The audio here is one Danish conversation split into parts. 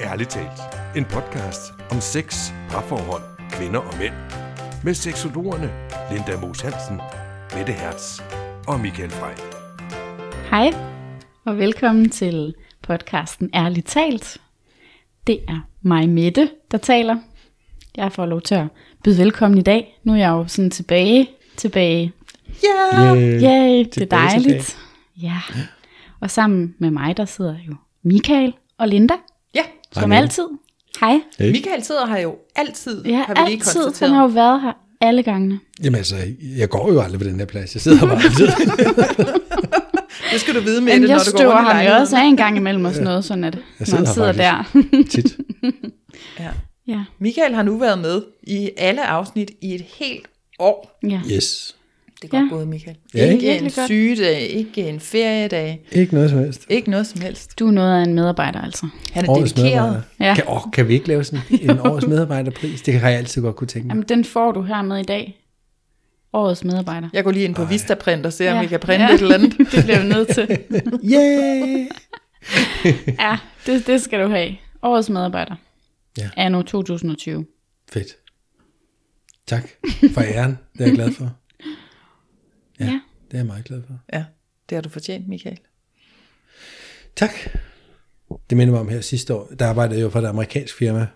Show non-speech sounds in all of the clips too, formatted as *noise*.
Ærligt talt. En podcast om sex, parforhold, kvinder og mænd. Med seksologerne Linda Moos Hansen, Mette Hertz og Michael Frey. Hej, og velkommen til podcasten Ærligt talt. Det er mig, Mette, der taler. Jeg får lov til at byde velkommen i dag. Nu er jeg jo sådan tilbage, tilbage. Ja! Yay, det er dejligt. Ja. Og sammen med mig, der sidder jo Michael og Linda, Ja, som Mette. altid. Hej. Hey. Michael sidder her jo altid, Ja, har vi lige altid. Han konstateret. har jo været her alle gangene. Jamen altså, jeg går jo aldrig på den her plads. Jeg sidder bare altid. *laughs* Det skal du vide med det, når jeg du går støver rundt i ham jo også af en gang imellem og sådan noget, sådan at når sidder han her sidder der. *laughs* Tit. Ja. ja. Michael har nu været med i alle afsnit i et helt år. ja. Yes. Det er godt Ja. gået, Michael. Ja, ikke virkelig en godt. sygedag, ikke en feriedag, Ikke noget som helst. ikke noget som helst. Du er noget af en medarbejder, altså. Han er Årets dedikeret. medarbejder. Ja. Kan, åh, kan vi ikke lave sådan en årets medarbejderpris? Det har jeg altid godt kunne tænke mig. Jamen, den får du her med i dag. Årets medarbejder. Jeg går lige ind på Vistaprint og ser, om Ja. vi kan printe Ja. et eller andet. *laughs* det bliver vi nødt til. *laughs* Yeah! Ja, det, det skal du have. Årets medarbejder. Ja. Anno 2020. Fedt. Tak for æren. Det er jeg glad for. Ja, Ja. det er jeg meget glad for. Ja, det har du fortjent, Michael. Tak. Det minder mig om her sidste år, der arbejdede jeg jo for et amerikansk firma,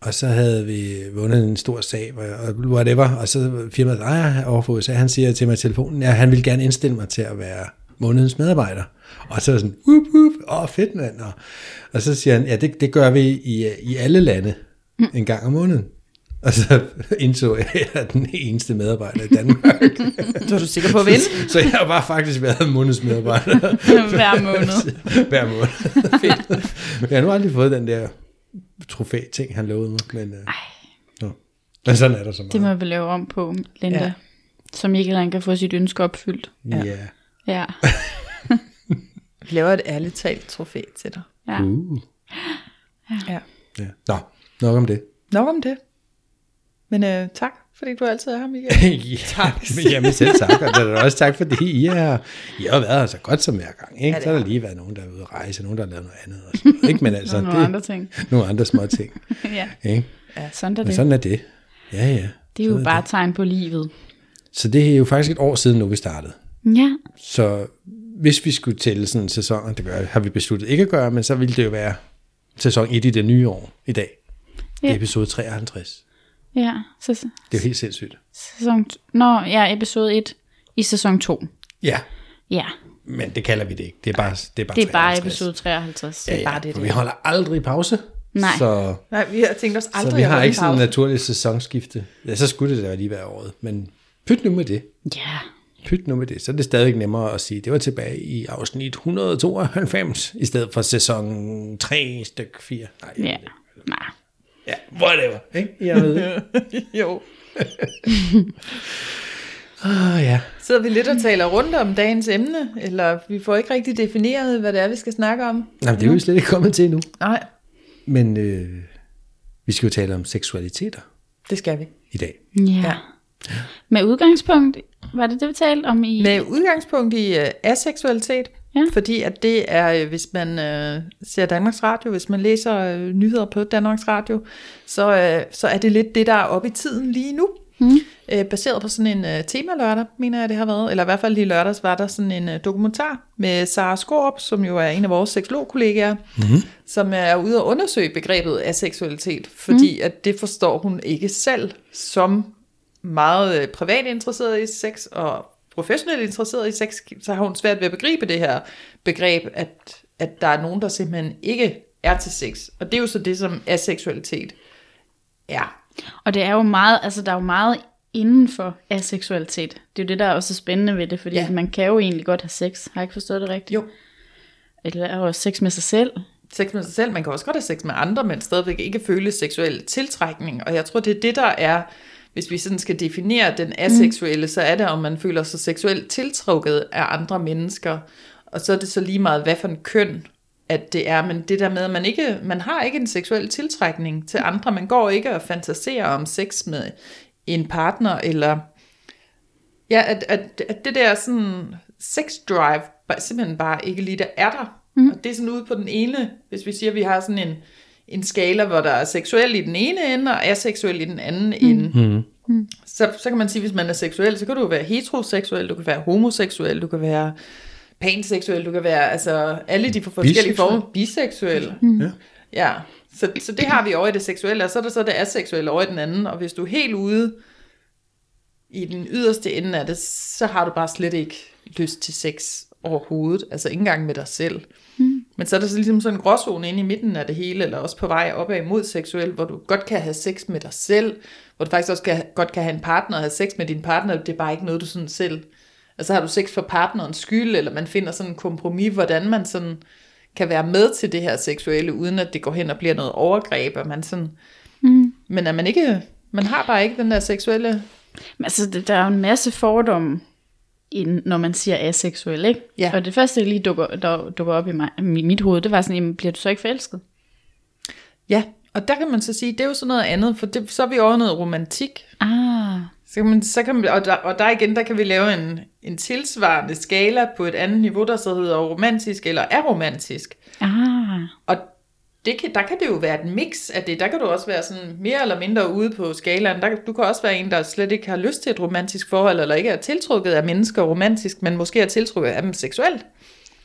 og så havde vi vundet en stor sag, og whatever, og så firmaet ejer over for USA, han siger til mig i telefonen, ja, han vil gerne indstille mig til at være månedens medarbejder. Og så er sådan, whoop, whoop, åh, fedt mand. Og, og så siger han, ja, det, det gør vi i, i alle lande en gang om måneden. Og så *laughs* indså jeg, at jeg er den eneste medarbejder i Danmark. Så er du sikker på at vinde? *laughs* så jeg har bare faktisk været månedens medarbejder. *laughs* Hver måned. Hver måned. Fedt. Jeg har nu aldrig fået den der trofæ-ting, han lovede mig. Men, øh, nå. men sådan er der så meget. Det må vi lave om på, Linda. Ja. Ja. Så Michael han kan få sit ønske opfyldt. Ja. Ja. Vi laver et ærligt talt trofæ til dig. ja. Uh. Ja. ja. Nå, nok om det. Nok om det. Men øh, tak, fordi du altid er her, Michael. *laughs* ja, tak. Jamen selv tak, og det er også tak, fordi I, er, I har været her så godt som hver gang. Ikke? Ja, det så har der har lige været nogen, der er ude at rejse, nogen, der har lavet noget andet. Og sådan, noget, ikke? Men altså, Og *laughs* nogle det, andre ting. nogle andre små ting. *laughs* ja. Ikke? Sådan er Men det. sådan er det. Ja, ja. Det er jo bare et tegn på livet. Så det er jo faktisk et år siden nu, vi startede. Ja. Så hvis vi skulle tælle sådan en sæson, og det gør, har vi besluttet ikke at gøre, men så ville det jo være sæson 1 i det nye år i dag. Det Ja. episode 53. Ja. Så, Det er jo helt sindssygt. sæson... Nå, ja, episode 1 i sæson 2. Ja, Ja. men det kalder vi det ikke. Det er bare, det er bare, Det er bare 53. episode 53. Ja, Det er ja, bare det, for det vi er. holder aldrig pause. Nej. Så, Nej, vi har tænkt os aldrig så vi har ikke sådan en pause. naturligt sæsonskifte. Ja, så skulle det da lige være året. Men pyt nu med det. Ja. Pyt nu med det. Så er det stadig nemmere at sige, det var tilbage i afsnit 192, i stedet for sæson 3 stykke 4. Nej, Ja. Nej. Ja, whatever. Ikke? *laughs* Jeg ved. Jo. *laughs* Ah, ja. Sidder vi lidt og taler rundt om dagens emne, eller vi får ikke rigtig defineret, hvad det er, vi skal snakke om? Nej, men det er vi slet ikke kommet til endnu. Nej, Men øh, vi skal jo tale om seksualiteter det skal vi. i dag. Ja. Ja. Med udgangspunkt, var det det, vi talte om i... Med udgangspunkt i uh, aseksualitet, Ja. fordi at det er, øh, hvis man uh, ser Danmarks Radio, hvis man læser uh, nyheder på Danmarks Radio, så, uh, så er det lidt det, der er oppe i tiden lige nu. Mm. Uh, baseret på sådan en uh, temalørdag, mener jeg det har været, eller i hvert fald lige lørdags var der sådan en uh, dokumentar med Sara Skorup, som jo er en af vores seksologkollegaer, mm-hmm. som er ude at undersøge begrebet af seksualitet, fordi mm. at det forstår hun ikke selv som meget øh, privat interesseret i sex og professionelt interesseret i sex, så har hun svært ved at begribe det her begreb, at, at der er nogen, der simpelthen ikke er til sex. Og det er jo så det, som aseksualitet er. Og det er jo meget, altså der er jo meget inden for aseksualitet. Det er jo det, der er også spændende ved det, fordi Ja. ja. man kan jo egentlig godt have sex. Har jeg ikke forstået det rigtigt? Jo. Eller også sex med sig selv. Sex med sig selv, man kan også godt have sex med andre, men stadigvæk ikke føle seksuel tiltrækning. Og jeg tror, det er det, der er, hvis vi sådan skal definere den aseksuelle, mm. så er det, om man føler sig seksuelt tiltrukket af andre mennesker. Og så er det så lige meget, hvad for en køn at det er, men det der med, at man, ikke, man har ikke en seksuel tiltrækning til andre, man går ikke og fantaserer om sex med en partner, eller ja, at, at, at det der sådan sex drive, simpelthen bare ikke lige der er der. Mm. Og det er sådan ude på den ene, hvis vi siger, at vi har sådan en, en skala, hvor der er seksuel i den ene ende, og aseksuel i den anden ende. Mm. Så, så kan man sige, hvis man er seksuel, så kan du være heteroseksuel, du kan være homoseksuel, du kan være panseksuel, du kan være altså alle de forskellige Biseksuel. former. Biseksuel. Ja. Ja, så, så det har vi over i det seksuelle, og så er der så det aseksuelle over i den anden, og hvis du er helt ude i den yderste ende af det, så har du bare slet ikke lyst til sex overhovedet, altså ikke engang med dig selv. Men så er der så ligesom sådan en gråzone inde i midten af det hele, eller også på vej opad imod seksuel, hvor du godt kan have sex med dig selv, hvor du faktisk også kan, godt kan have en partner og have sex med din partner, det er bare ikke noget, du sådan selv... Altså har du sex for partnerens skyld, eller man finder sådan en kompromis, hvordan man sådan kan være med til det her seksuelle, uden at det går hen og bliver noget overgreb, og man sådan... Mm. Men er man ikke... Man har bare ikke den der seksuelle... Altså, der er jo en masse fordomme, i, når man siger aseksuel, ikke? Ja. Og det første, der lige dukker, der dukker op i, mig, i mit hoved, det var sådan, jamen, bliver du så ikke forelsket? Ja, og der kan man så sige, det er jo sådan noget andet, for det, så er vi over noget romantik. Ah, Så kan man, så kan man, og, der, og der igen, der kan vi lave en, en tilsvarende skala på et andet niveau, der så hedder romantisk eller aromantisk. ah, Og det kan, der kan det jo være et mix af det. Der kan du også være sådan mere eller mindre ude på skalaen. Der, du kan også være en, der slet ikke har lyst til et romantisk forhold, eller ikke er tiltrukket af mennesker romantisk, men måske er tiltrukket af dem seksuelt.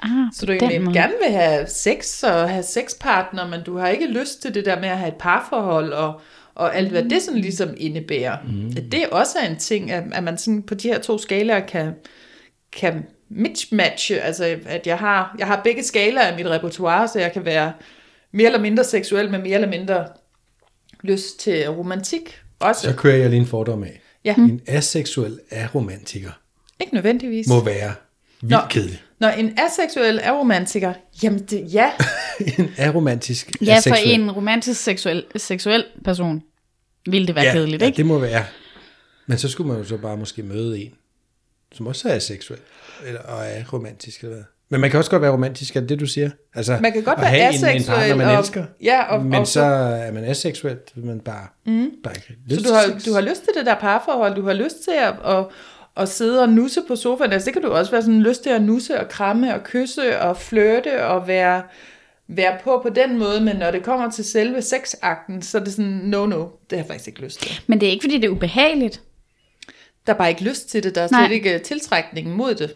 ah, Så du egentlig måde. gerne vil have sex og have sexpartner, men du har ikke lyst til det der med at have et parforhold og, og alt, hvad det sådan ligesom indebærer. Mm. At det også er en ting, at, at man sådan på de her to skalaer kan, kan mismatche, altså at jeg har, jeg har begge skalaer af mit repertoire, så jeg kan være mere eller mindre seksuel, men mere eller mindre lyst til romantik også. Så kører jeg lige en fordom af. Ja. En aseksuel aromantiker Ikke nødvendigvis. må være vildt Nå. kedelig. Når en aseksuel aromantiker, jamen det, ja, *laughs* en aromantisk Ja, for aseksuel. en romantisk seksuel, seksuel person ville det være ja, kedeligt, ja, ikke? det må være. Men så skulle man jo så bare måske møde en, som også er seksuel, eller, og er romantisk, eller hvad. Men man kan også godt være romantisk, er det det, du siger? Altså, Man kan godt at være have en, en aseksuel partner, man og- elsker, ja, og- men og så er man aseksuel, man bare, mm. bare ikke have Så lyst du har, du har lyst til det der parforhold, du har lyst til at, at, at sidde og nusse på sofaen. Altså det kan du også være sådan lyst til at nusse og kramme og kysse og flirte og være, være på på den måde, men når det kommer til selve sexakten, så er det sådan, no no, det har jeg faktisk ikke lyst til. Men det er ikke, fordi det er ubehageligt. Der er bare ikke lyst til det, der er Nej. slet ikke øh, tiltrækningen mod det.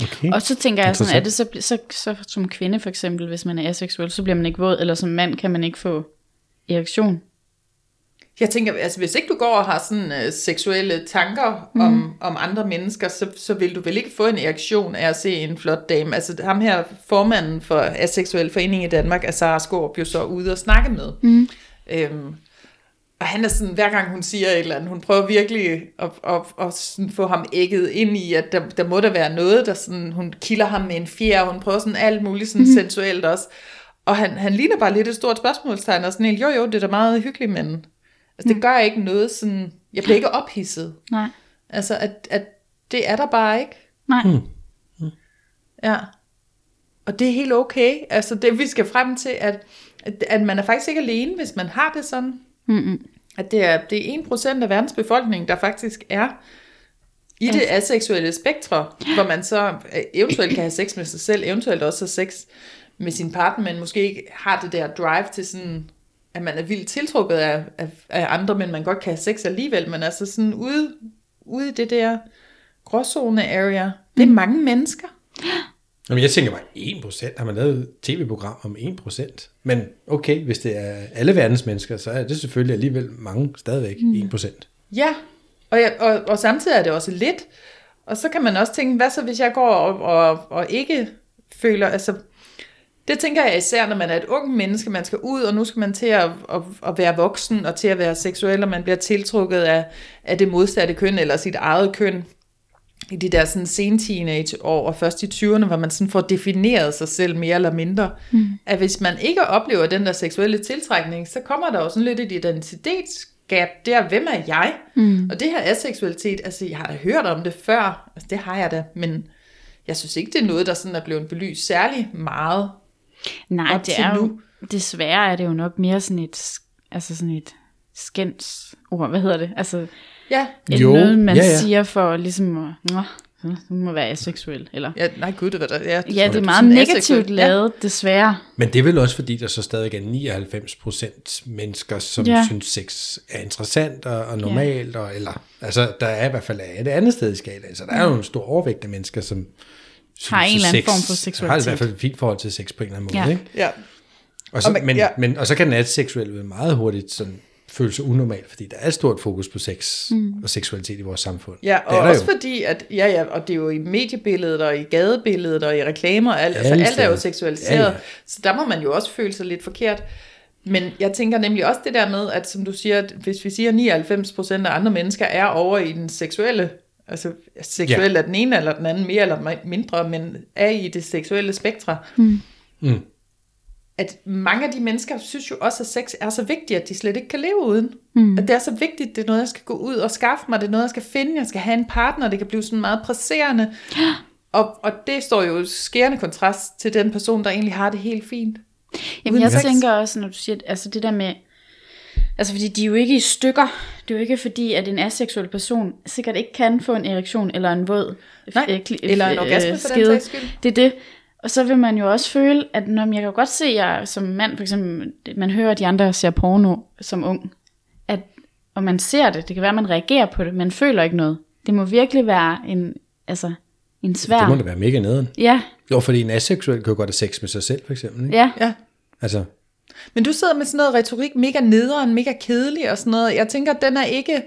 Okay. Og så tænker jeg sådan, er det så, så, så som kvinde for eksempel, hvis man er aseksuel, så bliver man ikke våd, eller som mand kan man ikke få erektion. Jeg tænker, altså hvis ikke du går og har sådan øh, seksuelle tanker mm. om, om andre mennesker, så, så vil du vel ikke få en erektion af at se en flot dame. Altså ham her, formanden for Aseksuel Forening i Danmark, er Sara Skorp jo så ude og snakke med. Mm. Øhm, og han er sådan, hver gang hun siger et eller andet, hun prøver virkelig at, at, at sådan få ham ægget ind i, at der, der må der være noget, der sådan, hun kilder ham med en fjer, og hun prøver sådan alt muligt sådan mm. sensuelt også. Og han, han ligner bare lidt et stort spørgsmålstegn, og sådan helt, jo jo, det er da meget hyggeligt, men altså, det gør ikke noget sådan, jeg bliver ikke ophidset. Nej. Altså, at, at det er der bare ikke. Nej. Ja. Og det er helt okay. Altså, det vi skal frem til, at, at, at man er faktisk ikke alene, hvis man har det sådan. Mm-mm. At det er, det er 1% af verdens befolkning, der faktisk er i det aseksuelle spektrum, hvor man så øh, eventuelt kan have sex med sig selv, eventuelt også have sex med sin partner, men måske ikke har det der drive til sådan, at man er vildt tiltrukket af, af, af andre, men man godt kan have sex alligevel, men altså sådan ude, ude i det der gråzone area, det er mange mennesker. *gasps* Jamen, jeg tænker bare, 1% har man lavet et tv-program om 1%. Men okay, hvis det er alle verdens mennesker, så er det selvfølgelig alligevel mange stadigvæk mm. 1%. Ja, og, jeg, og, og samtidig er det også lidt. Og så kan man også tænke, hvad så hvis jeg går og, og, og ikke føler, altså det tænker jeg især, når man er et ung menneske, man skal ud, og nu skal man til at, at, at være voksen og til at være seksuel, og man bliver tiltrukket af, af det modsatte køn eller sit eget køn i de der sådan sen teenage år og først i 20'erne, hvor man sådan får defineret sig selv mere eller mindre, mm. at hvis man ikke oplever den der seksuelle tiltrækning, så kommer der jo sådan lidt et identitetsgab der, hvem er jeg? Mm. Og det her aseksualitet, altså jeg har hørt om det før, altså det har jeg da, men jeg synes ikke, det er noget, der sådan er blevet belyst særlig meget. Nej, Op det er jo, nu. desværre er det jo nok mere sådan et, altså sådan et skændsord, hvad hedder det? Altså Ja, et Jo, noget, man ja, ja. siger for ligesom at, nå, du må være aseksuel. Eller, Ja, nej gud, det var der. Ja, ja, det er meget negativt aseksuel. lavet, desværre. Men det er vel også fordi, der så stadig er 99 procent mennesker, som Ja. ja. synes, sex er interessant og, og normalt. Og, eller, altså, der er i hvert fald et andet sted i skalaen. Så der er jo en stor overvægt af mennesker, som synes, Har en eller anden sex- form for Har i seksualitet. hvert fald et fint forhold til sex på en eller anden måde. Ja. Ikke? Ja. Og, så, Og man- men, ja. men, og så kan den aseksuelle være meget hurtigt sådan, føle sig unormal, fordi der er et stort fokus på sex mm. og seksualitet i vores samfund. Ja, det og er der også jo. fordi, at, ja, ja, og det er jo i mediebilledet, og i gadebilledet, og i reklamer, og alt, altså, Alle alt er jo seksualiseret, Ja, ja, så der må man jo også føle sig lidt forkert. Men jeg tænker nemlig også det der med, at som du siger, at hvis vi siger, at 99% af andre mennesker er over i den seksuelle, altså seksuelle ja. er den ene eller den anden, mere eller mi- mindre, men er i det seksuelle spektra, Mm. At mange af de mennesker synes jo også, at sex er så vigtigt, at de slet ikke kan leve uden. Mm. At det er så vigtigt, det er noget, jeg skal gå ud og skaffe mig, det er noget, jeg skal finde, jeg skal have en partner, det kan blive sådan meget presserende. *gasps* Og, og det står jo skærende kontrast til den person, der egentlig har det helt fint. Jamen, Uden jeg sex. tænker også, når du siger, altså det der med, altså fordi de er jo ikke i stykker. Det er jo ikke fordi, at en aseksuel person sikkert ikke kan få en erektion eller en våd Nej, øh, eller en øh, orgasme for den skede. Det er det. Og så vil man jo også føle, at når jeg kan godt se, at jeg som mand, for eksempel, man hører, at de andre ser porno som ung, at, og man ser det, det kan være, at man reagerer på det, man føler ikke noget. Det må virkelig være en, altså, en svær... Det må da være mega nederen. Ja, Jo, fordi en aseksuel kan jo godt have sex med sig selv, for eksempel. Ikke? ja, Ja. Altså, Men du sidder med sådan noget retorik, mega nederen, mega kedelig og sådan noget. Jeg tænker, den er ikke,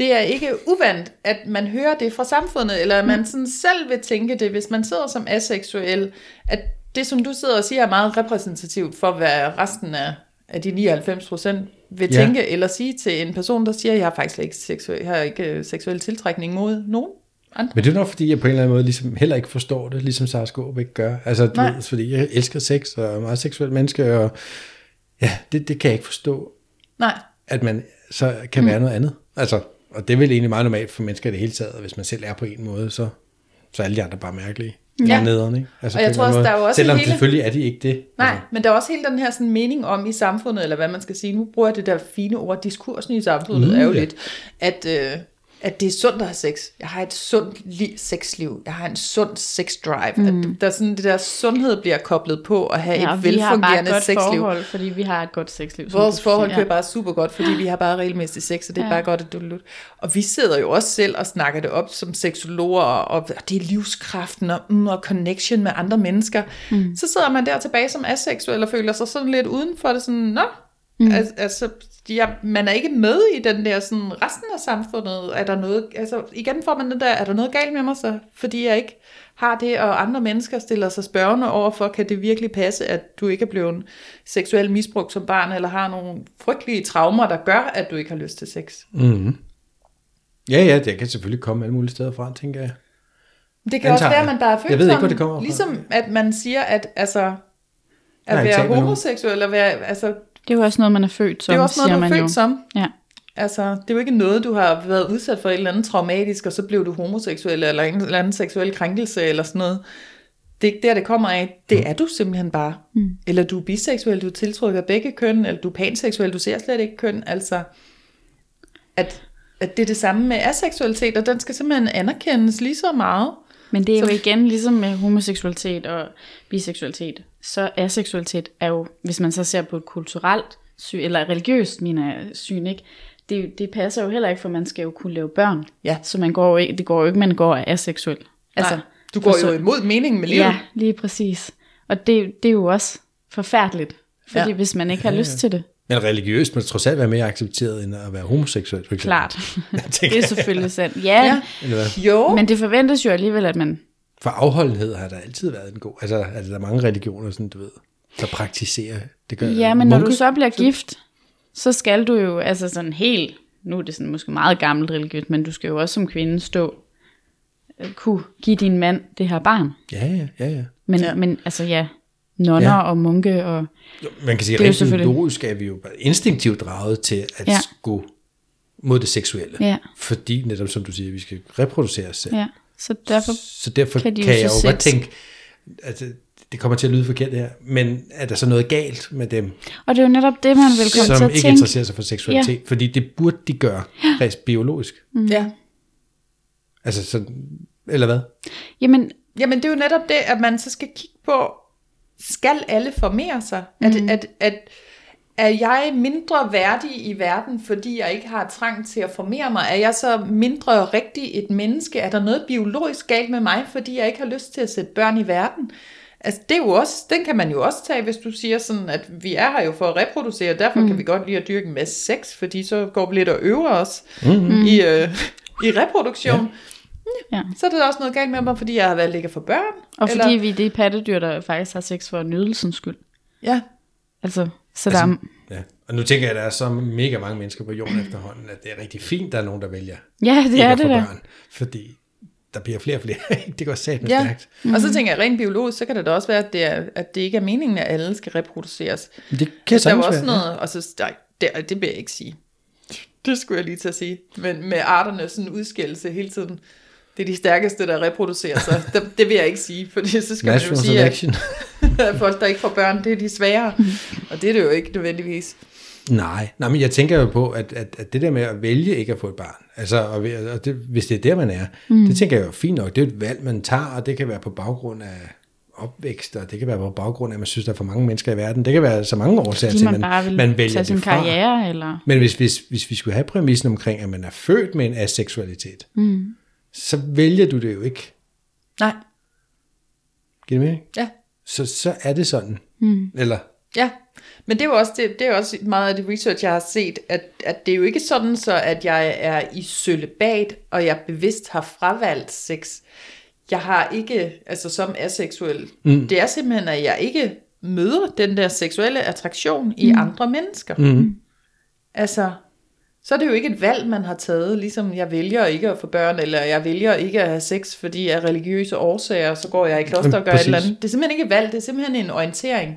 det er ikke uvandt, at man hører det fra samfundet, eller at man sådan selv vil tænke det, hvis man sidder som aseksuel, at det, som du sidder og siger, er meget repræsentativt for, hvad resten af, af de 99 procent vil Ja. tænke, eller sige til en person, der siger, jeg har faktisk ikke seksuel, har ikke øh, seksuel tiltrækning mod nogen andre. Men det er nok fordi, jeg på en eller anden måde ligesom heller ikke forstår det, ligesom Sara Skåb ikke gør. Altså, du ved, fordi jeg elsker sex og er meget seksuel menneske, og ja, det, det kan jeg ikke forstå, Nej, at man så kan være noget andet. Altså, og det er vel egentlig meget normalt for mennesker i det hele taget, hvis man selv er på en måde, så, så er alle de andre bare mærkelige. Ja. Nederen, ikke? Altså, Og jeg tror også, der er måde. jo også Selvom hele- selvfølgelig er de ikke det. Nej, Altså, men der er også hele den her sådan mening om i samfundet, eller hvad man skal sige, nu bruger jeg det der fine ord, diskursen i samfundet Mm, er jo ja. lidt, at, øh, at det er sundt at have sex. Jeg har et sundt li- sexliv. Jeg har en sund sex drive. Mm. At der er sådan, det der sundhed bliver koblet på at have ja et og vi har bare et velfungerende godt sexliv. forhold, fordi vi har et godt sexliv. Vores forhold kører bare super godt, fordi vi har bare regelmæssigt sex, og det er Ja. bare godt at du Og vi sidder jo også selv og snakker det op som seksologer, og, det er livskraften og, mm, og connection med andre mennesker. Mm. Så sidder man der tilbage som aseksuel og føler sig sådan lidt uden for det, sådan, nå, mm. altså, altså ja, man er ikke med i den der sådan, resten af samfundet. Er der noget, altså igen får man den der, er der noget galt med mig så, fordi jeg ikke har det, og andre mennesker stiller sig spørgende over for, kan det virkelig passe, at du ikke er blevet seksuelt misbrugt som barn, eller har nogle frygtelige traumer, der gør, at du ikke har lyst til sex. mm-hmm. Ja, ja, det kan selvfølgelig komme alle mulige steder fra, tænker jeg. Det kan også Antager være, at man bare er følsom. Jeg ved ikke, hvor det kommer fra. Ligesom at man siger, at altså, at Nej, være homoseksuel, at være, altså, Det er jo også noget, man er født som, det er jo også noget, du er man jo. født som. Ja. Altså, det er jo ikke noget, du har været udsat for et eller andet traumatisk, og så blev du homoseksuel, eller en eller anden seksuel krænkelse, eller sådan noget. Det er ikke der, det kommer af. Det er du simpelthen bare. Mm. Eller du er biseksuel, du er tiltrukket af begge køn, eller du er panseksuel, du ser slet ikke køn. Altså, at, at det er det samme med aseksualitet, og den skal simpelthen anerkendes lige så meget. Men det er jo Så- igen ligesom med homoseksualitet og biseksualitet. Så aseksualitet er jo, hvis man så ser på et kulturelt syn, eller religiøst mener jeg, syn, ikke? Det, det passer jo heller ikke, for man skal jo kunne lave børn. Ja. Så man går jo ikke, det går jo ikke, man går er aseksuel. Altså, Nej, du går for jo så- imod meningen med livet. Ja, lige præcis. Og det, det er jo også forfærdeligt. Fordi Ja. ja. hvis man ikke har lyst til det, Men religiøst må det trods alt være mere accepteret, end at være homoseksuel, for eksempel. klart. *laughs* Det er selvfølgelig sandt. *laughs* Ja, Ja. Jo, men det forventes jo alligevel, at man... For afholdenhed har der altid været en god... Altså, altså der er mange religioner, sådan, du ved, der praktiserer. Det gør Ja, men når du så bliver gift, så skal du jo, altså sådan helt, nu er det sådan måske meget gammelt religiøst, men du skal jo også som kvinde stå, øh, kunne give din mand det her barn. Ja, ja, ja, ja. Men, Ja. ja. men altså ja, nonner Ja. og munke og... Man kan sige, at rent selvfølgelig- biologisk er vi jo bare instinktivt draget til at ja. Gå mod det seksuelle. Ja. Fordi netop som du siger, vi skal reproducere os selv. Ja, så derfor... Så derfor kan, kan de jo kan jeg jo godt tænke, at det- det kommer til at lyde forkert det her, men er der så noget galt med dem, Og det er jo netop det, man vil komme til som at ikke tænke. interesserer sig for seksualitet? Ja. Fordi det burde de gøre rent biologisk. ja. Altså, så Eller hvad? Jamen, Jamen det er jo netop det, at man så skal kigge på, skal alle formere sig? Mm. At, at, at, er jeg mindre værdig i verden, fordi jeg ikke har trang til at formere mig? Er jeg så mindre rigtig et menneske? Er der noget biologisk galt med mig, fordi jeg ikke har lyst til at sætte børn i verden? Altså det er jo også, den kan man jo også tage, hvis du siger sådan, at vi er her jo for at reproducere, derfor mm. kan vi godt lide at dyrke en masse sex, fordi så går vi lidt og øver os mm-hmm. i, øh, *laughs* i reproduktion. Ja. Ja. Så er der også noget galt med mig, fordi jeg har været ligger for børn. Og fordi vi er det pattedyr, der faktisk har sex for nydelsens skyld. Ja, Altså, så altså, der er, Ja. Og nu tænker jeg, at der er så mega mange mennesker på jorden efterhånden, at det er rigtig fint, at der er nogen, der vælger ja, det ikke er at få det der. børn. Fordi der bliver flere og flere. *laughs* det går satme ja. stærkt. Mm. og så tænker jeg rent biologisk, så kan det da også være, at det, er, at det ikke er meningen, at alle skal reproduceres. Det kan Der er også være, ja. noget, og så, der, det, det vil jeg ikke sige. Det skulle jeg lige til at sige. Men med arterne sådan udskillelse hele tiden. Det er de stærkeste, der reproducerer sig. *laughs* det, det vil jeg ikke sige, for så skal man jo sige, selection. *laughs* at folk, der ikke får børn, det er de svære. Og det er det jo ikke nødvendigvis. Nej, nej, men jeg tænker jo på, at, at, at det der med at vælge ikke at få et barn, altså og, og det, hvis det er der, man er, mm. det tænker jeg jo fint nok, det er et valg, man tager, og det kan være på baggrund af opvækst, og det kan være på baggrund af, at man synes, der er for mange mennesker i verden. Det kan være så mange årsager til, man vil man vælger tage sin det fra. karriere, eller... Men hvis, hvis, hvis vi skulle have præmissen omkring, at man er født med en aseksualitet, mm. Så vælger du det jo ikke. Nej, Giver det mening? ja. Så, så er det sådan. Mm. Eller, Ja, men det er jo også, det, det er også meget af det research, jeg har set, at, at det er jo ikke sådan så, at jeg er i sølibat, og jeg bevidst har fravalgt sex. Jeg har ikke, altså som aseksuel, mm. det er simpelthen, at jeg ikke møder den der seksuelle attraktion i andre mennesker. mm. Altså, så er det jo ikke et valg, man har taget, ligesom jeg vælger ikke at få børn, eller jeg vælger ikke at have sex, fordi af religiøse årsager, så går jeg i kloster og gør et Præcis. eller andet. Det er simpelthen ikke et valg, det er simpelthen en orientering.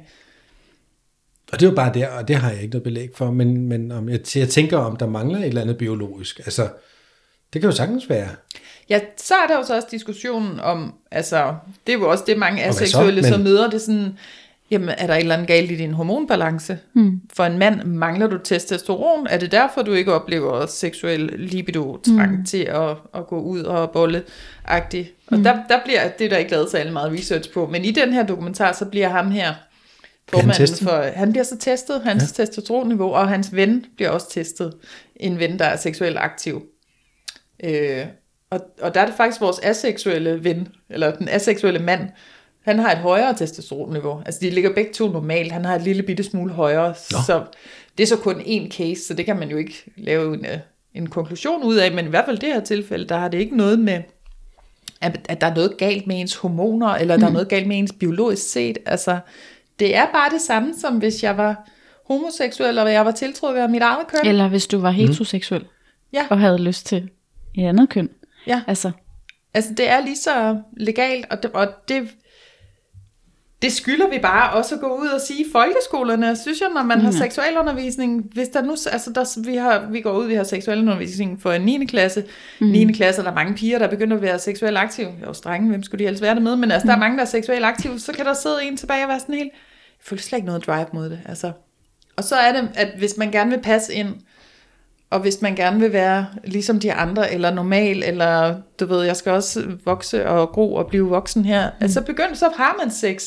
Og det er jo bare der, og det har jeg ikke noget belæg for, men, men om jeg, jeg tænker, om der mangler et eller andet biologisk. Altså, det kan jo sagtens være. Ja, så er der jo så også diskussionen om, altså, det er jo også det, mange aseksuelle så, Men- så møder, det er sådan, jamen, er der et eller andet galt i din hormonbalance? Hmm. For en mand, mangler du testosteron? Er det derfor, du ikke oplever seksuel libido, trang hmm. til at, at gå ud og bolle -agtigt? Og der, der bliver, det er der ikke lavet så meget research på, men i den her dokumentar, så bliver ham her, formanden testet? for, han bliver så testet, hans ja. testosteronniveau, og hans ven bliver også testet, en ven, der er seksuelt aktiv. Øh, og, og der er det faktisk vores aseksuelle ven, eller den aseksuelle mand, han har et højere testosteronniveau. Altså de ligger begge to normalt. Han har et lille bitte smule højere. Nå. Så det er så kun én case, så det kan man jo ikke lave en, øh, en konklusion ud af. Men i hvert fald i det her tilfælde, der har det ikke noget med, at, at der er noget galt med ens hormoner, eller der er noget galt med ens biologisk set. Altså, det er bare det samme, som hvis jeg var homoseksuel, og jeg var tiltrukket af mit eget køn. Eller hvis du var heteroseksuel, Ja. og havde lyst til et andet køn. Ja. Altså, Altså, det er lige så legalt, og det, og det, det skylder vi bare også at gå ud og sige folkeskolerne, synes jeg, når man har seksualundervisning. Hvis der nu, altså der, vi, har, vi går ud, vi har seksualundervisning for en 9. klasse. Mm. 9. klasse, der er mange piger, der begynder at være seksuelt aktive. Jo strenge, hvem skulle de ellers være det med? Men altså, der er mange, der er seksuelt aktive, så kan der sidde en tilbage og være sådan helt, jeg føler slet ikke noget drive mod det. Altså. Og så er det, at hvis man gerne vil passe ind, og hvis man gerne vil være ligesom de andre, eller normal, eller du ved, jeg skal også vokse og gro og blive voksen her, mm. altså begynd, så har man sex.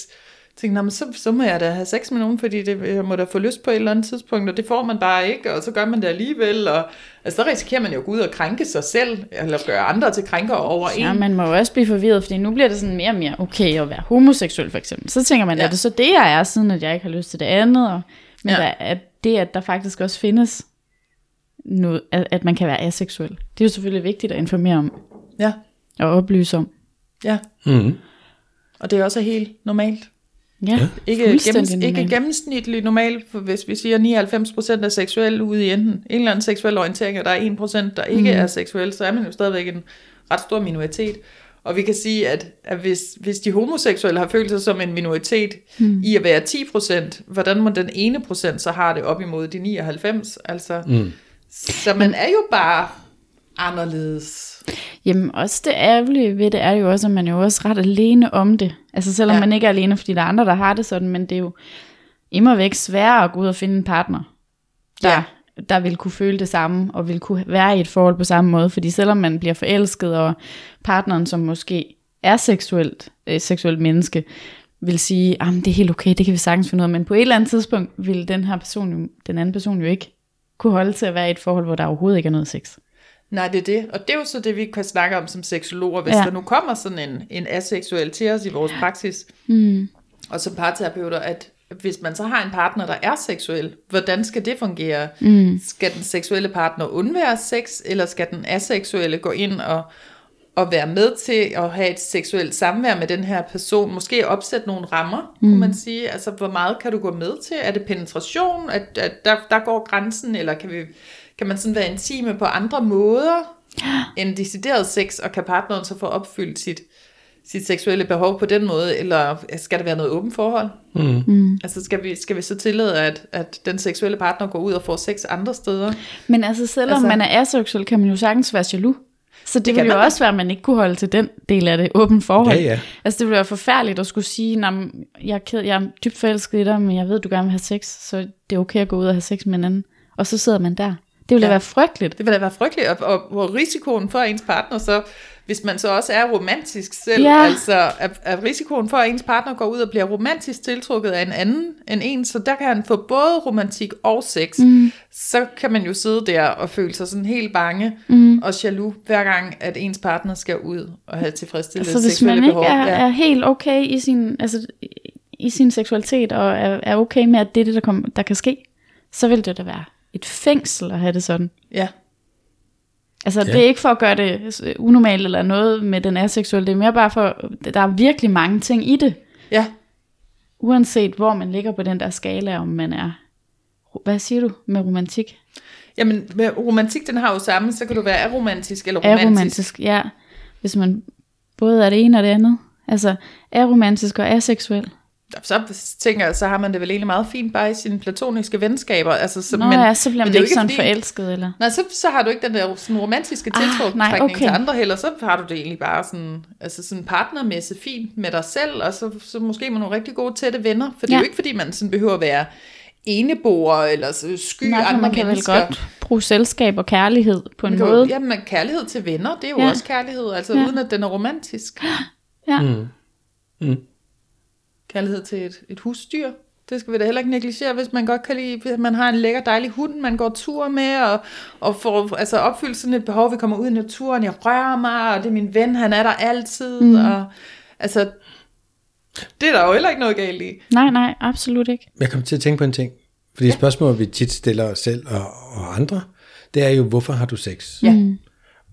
"Nå, men så, så må jeg da have sex med nogen, fordi det, jeg må da få lyst på et eller andet tidspunkt, og det får man bare ikke, og så gør man det alligevel, og altså, så risikerer man jo at gå ud og krænke sig selv, eller gøre andre til krænker over en. ja, man må jo også blive forvirret, fordi nu bliver det sådan mere og mere okay at være homoseksuel for eksempel. Så tænker man, ja. Ja. er det så det, jeg er, siden at jeg ikke har lyst til det andet? Og, men Ja. ja. der, at det, at der faktisk også findes noget, at, at man kan være aseksuel, det er jo selvfølgelig vigtigt at informere om Ja, og oplyse om. ja. Mm. Og det er også helt normalt. Ja, Ikke, gennems, ikke gennemsnitligt normalt, for hvis vi siger 99% er seksuelle ude i enten en eller anden seksuel orientering, og der er 1%, der ikke mm. er seksuel, så er man jo stadigvæk en ret stor minoritet. Og vi kan sige, at, at hvis, hvis de homoseksuelle har følt sig som en minoritet mm. i at være 10%, hvordan må den ene procent så har det op imod de 99? Altså, mm. Så man er jo bare anderledes. Jamen også det ærgerlige ved det er jo også, at man er jo også ret alene om det. Altså selvom Ja. man ikke er alene, fordi der er andre, der har det sådan, men det er jo immer væk sværere at gå ud og finde en partner, der Ja. ja. der vil kunne føle det samme, og vil kunne være i et forhold på samme måde. Fordi selvom man bliver forelsket, og partneren, som måske er seksuelt, øh, seksuelt menneske, vil sige, at det er helt okay, det kan vi sagtens finde ud af, men på et eller andet tidspunkt vil den her person, jo, den anden person jo ikke kunne holde til at være i et forhold, hvor der overhovedet ikke er noget sex. Nej, det er det. Og det er jo så det, vi kan snakke om som seksologer. Hvis Ja. der nu kommer sådan en, en aseksuel til os i vores praksis, Mm. og som parterapeuter, at hvis man så har en partner, der er seksuel, hvordan skal det fungere? Mm. Skal den seksuelle partner undvære sex, eller skal den aseksuelle gå ind og, og være med til at have et seksuelt samvær med den her person? Måske opsætte nogle rammer, mm. kunne man sige. Altså, hvor meget kan du gå med til? Er det penetration, at, at der, der går grænsen, eller kan, vi, kan man sådan være intime på andre måder end decideret sex, og kan partneren så få opfyldt sit, sit seksuelle behov på den måde, eller skal der være noget åbent forhold? Mm. Mm. Altså skal vi, skal vi så tillade, at, at den seksuelle partner går ud og får sex andre steder? Men altså, selvom Altså- man er aseksuel, kan man jo sagtens være jaloux. Så det, Det ville jo også være, at man ikke kunne holde til den del af det åbent forhold. Ja, ja. Altså det ville være forfærdeligt at skulle sige, "Nå, men jeg er, ked, jeg er dybt forelsket i dig, men jeg ved, du gerne vil have sex, så det er okay at gå ud og have sex med en anden. Og så sidder man der. Det ville ja. Ja. være frygteligt. Det vil da være frygteligt, og, og hvor risikoen for at ens partner så, hvis man så også er romantisk selv, Ja. altså er, er risikoen for, at ens partner går ud og bliver romantisk tiltrukket af en anden end en, så der kan han få både romantik og sex. Mm. Så kan man jo sidde der og føle sig sådan helt bange mm. og jaloux, hver gang, at ens partner skal ud og have tilfredsstillet Altså hvis seksuelle man ikke behov. er, er helt okay i sin, altså, i sin seksualitet, og er, er okay med, at det er det, der, kom, der kan ske, så vil det da være et fængsel at have det sådan. ja. Altså, ja. Det er ikke for at gøre det øh, unormalt eller noget med den aseksuelle, det er mere bare for, der er virkelig mange ting i det, ja, uanset hvor man ligger på den der skala, om man er, hvad siger du med romantik? Jamen, med romantik, den har jo samme, så kan du være aromantisk eller romantisk. Aromantisk, ja. Hvis man både er det ene og det andet. Altså, aromantisk og aseksuel. Så tænker jeg, så har man det vel egentlig meget fint bare i sine platoniske venskaber. Altså, så, Nå men, ja, så bliver men man det ikke sådan fordi- forelsket, eller? Nej, så, så har du ikke den der sådan romantiske Ah, tiltrukning nej, okay. til andre heller. Så har du det egentlig bare sådan, altså sådan partnermæssigt fint med dig selv, og så, så måske med nogle rigtig gode tætte venner. For det er Ja. jo ikke, fordi man sådan behøver at være eneboer, eller så sky Nej, andre man kan mennesker. vel godt bruge selskab og kærlighed på en Man kan måde. Jamen, men kærlighed til venner, det er jo Ja. ja. også kærlighed, altså Ja. ja. uden at den er romantisk. *gasps* Ja. Mm. Mm. Kærlighed til et, et husdyr. Det skal vi da heller ikke negligere, hvis man godt kan lide, hvis man har en lækker dejlig hund, man går tur med, og, og får altså opfyldt sådan et behov, vi kommer ud i naturen, jeg rører mig, og det er min ven, han er der altid, mm. og altså, det er der jo heller ikke noget galt i. Nej, nej, absolut ikke. Jeg kom til at tænke på en ting. Fordi ja. spørgsmål, vi tit stiller os selv og, og andre, det er jo, hvorfor har du sex? Ja. Mm.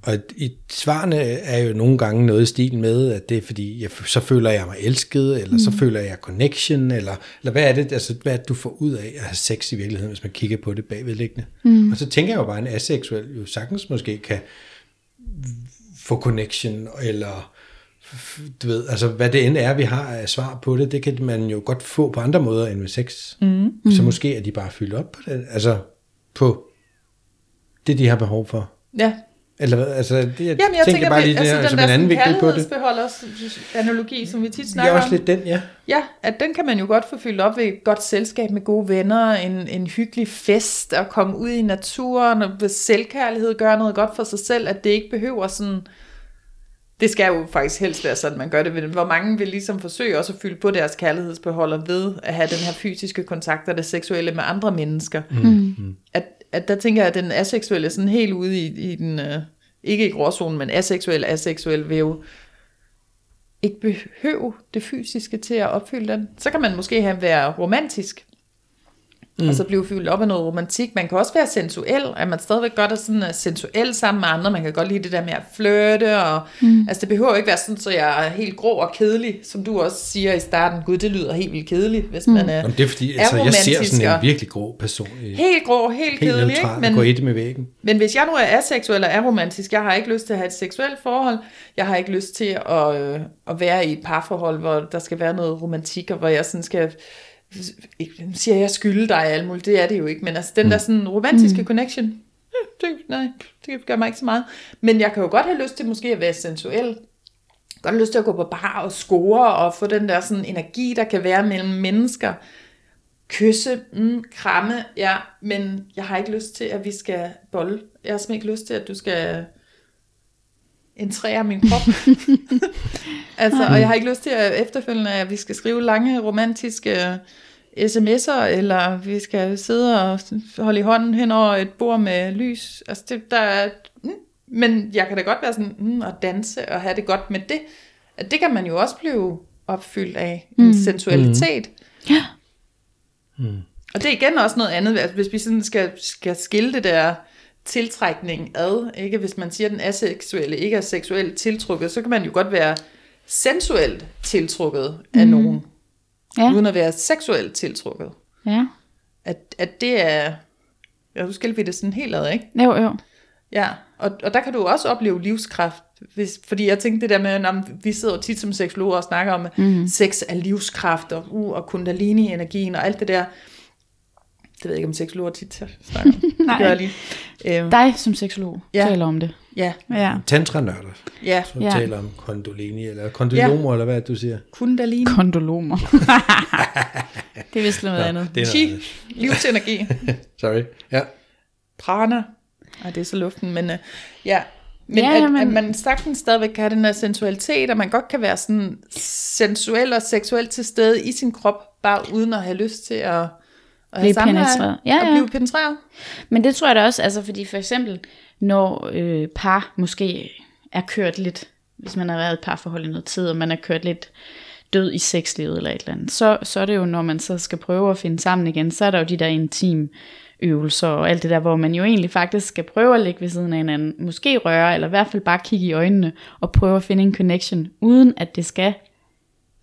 Og i svarene er jo nogle gange noget i stil med, at det er fordi, jeg, så føler jeg mig elsket, eller mm. så føler jeg connection, eller, eller hvad er det, altså, hvad er det, du får ud af at have sex i virkeligheden, hvis man kigger på det bagvedliggende? Mm. Og så tænker jeg jo bare, at en aseksuel jo sagtens måske kan få connection, eller du ved, altså hvad det end er, vi har af svar på det, det kan man jo godt få på andre måder end med sex. Mm. Så måske er de bare fyldt op på det, altså på det, de har behov for. Ja, Eller hvad, altså, det, jeg, Jamen, jeg tænker bare lige det altså, her, den som der en anden vinkel på det. analogi, som vi tit Det snakker er også om. lidt den, ja. Ja, at den kan man jo godt få fyldt op ved et godt selskab med gode venner, en, en hyggelig fest, at komme ud i naturen, og ved selvkærlighed gøre noget godt for sig selv, at det ikke behøver sådan... Det skal jo faktisk helst være sådan, man gør det. Hvor mange vil ligesom forsøge også at fylde på deres kærlighedsbeholder ved at have den her fysiske kontakt og det seksuelle med andre mennesker. Mm. At, at der tænker jeg, at den aseksuelle sådan helt ude i, i den, øh, ikke i gråzonen, men aseksuel, aseksuel vil jo ikke behøve det fysiske til at opfylde den. Så kan man måske have være romantisk, mm. og så blive fyldt op af noget romantik. Man kan også være sensuel, at man stadigvæk godt er sådan uh, sensuel sammen med andre. Man kan godt lide det der med at flirte, og mm. altså det behøver ikke være sådan, så jeg er helt grå og kedelig, som du også siger i starten. Gud, det lyder helt vildt kedeligt, hvis mm. man er, Jamen, det er fordi, er altså, jeg ser romantisk sådan en og- virkelig grå person. i- helt grå, helt, Helt kedelig, neutral, ikke? men... Men, gå et med væggen. men hvis jeg nu er aseksuel og aromantisk, jeg har ikke lyst til at have et seksuelt forhold, jeg har ikke lyst til at, øh, at være i et parforhold, hvor der skal være noget romantik, og hvor jeg sådan skal, ikke siger jeg skylde dig alt muligt, det er det jo ikke, men altså den der sådan romantiske mm. connection, øh, det, nej, det gør mig ikke så meget. Men jeg kan jo godt have lyst til måske at være sensuel, godt have lyst til at gå på bar og score, og få den der sådan energi, der kan være mellem mennesker, kysse, mm, kramme, ja, men jeg har ikke lyst til, at vi skal bolle. Jeg har simpelthen ikke lyst til, at du skal entrere min krop. *laughs* altså, og jeg har ikke lyst til at efterfølgende, at vi skal skrive lange romantiske sms'er, eller vi skal sidde og holde i hånden hen over et bord med lys. Altså, det, der er, mm, men jeg kan da godt være sådan, mm, og danse og have det godt med det. Det kan man jo også blive opfyldt af, en Mm. sensualitet. Ja. Og det er igen også noget andet, altså, hvis vi sådan skal, skal skille det der tiltrækning ad, ikke? hvis man siger, at den aseksuelle ikke er seksuelt tiltrukket, så kan man jo godt være sensuelt tiltrukket af nogen, Ja. uden at være seksuelt tiltrukket. Ja. At, at det er, ja, nu skal vi det sådan helt ad, ikke? Jo, jo. Ja, og, og der kan du også opleve livskraft, hvis, fordi jeg tænkte det der med, når vi sidder jo tit som seksologer og snakker om, mm. sex er livskraft, og, uh, og kundalini-energien og alt det der. Det ved jeg ikke, om seksologer tit snakker om. *laughs* Det Nej. gør jeg lige. Øhm, Dig som seksolog Ja. taler om det. ja, Ja. Tantra-nørder, ja, som Ja. ja. taler om kondolini, eller kondylomer, ja. eller hvad du siger. kundalini, Kondolomer. *laughs* det er vist noget andet. det er chi, andet. livsenergi, *laughs* Sorry. Ja. prana. Ej, det er så luften, men uh, ja. Men, ja, at, men- at man sagtens stadigvæk kan have den her sensualitet, og man godt kan være sådan sensuel og seksuel til stede i sin krop, bare uden at have lyst til at, have Blive penetreret. Ja, og ja. blive penetreret. Men det tror jeg da også, altså fordi for eksempel, når øh, par måske er kørt lidt, hvis man har været i et parforhold i noget tid, og man er kørt lidt død i sexlivet eller et eller andet, så, så er det jo, når man så skal prøve at finde sammen igen, så er der jo de der intim øvelser og alt det der, hvor man jo egentlig faktisk skal prøve at ligge ved siden af hinanden, måske røre, eller i hvert fald bare kigge i øjnene, og prøve at finde en connection, uden at det skal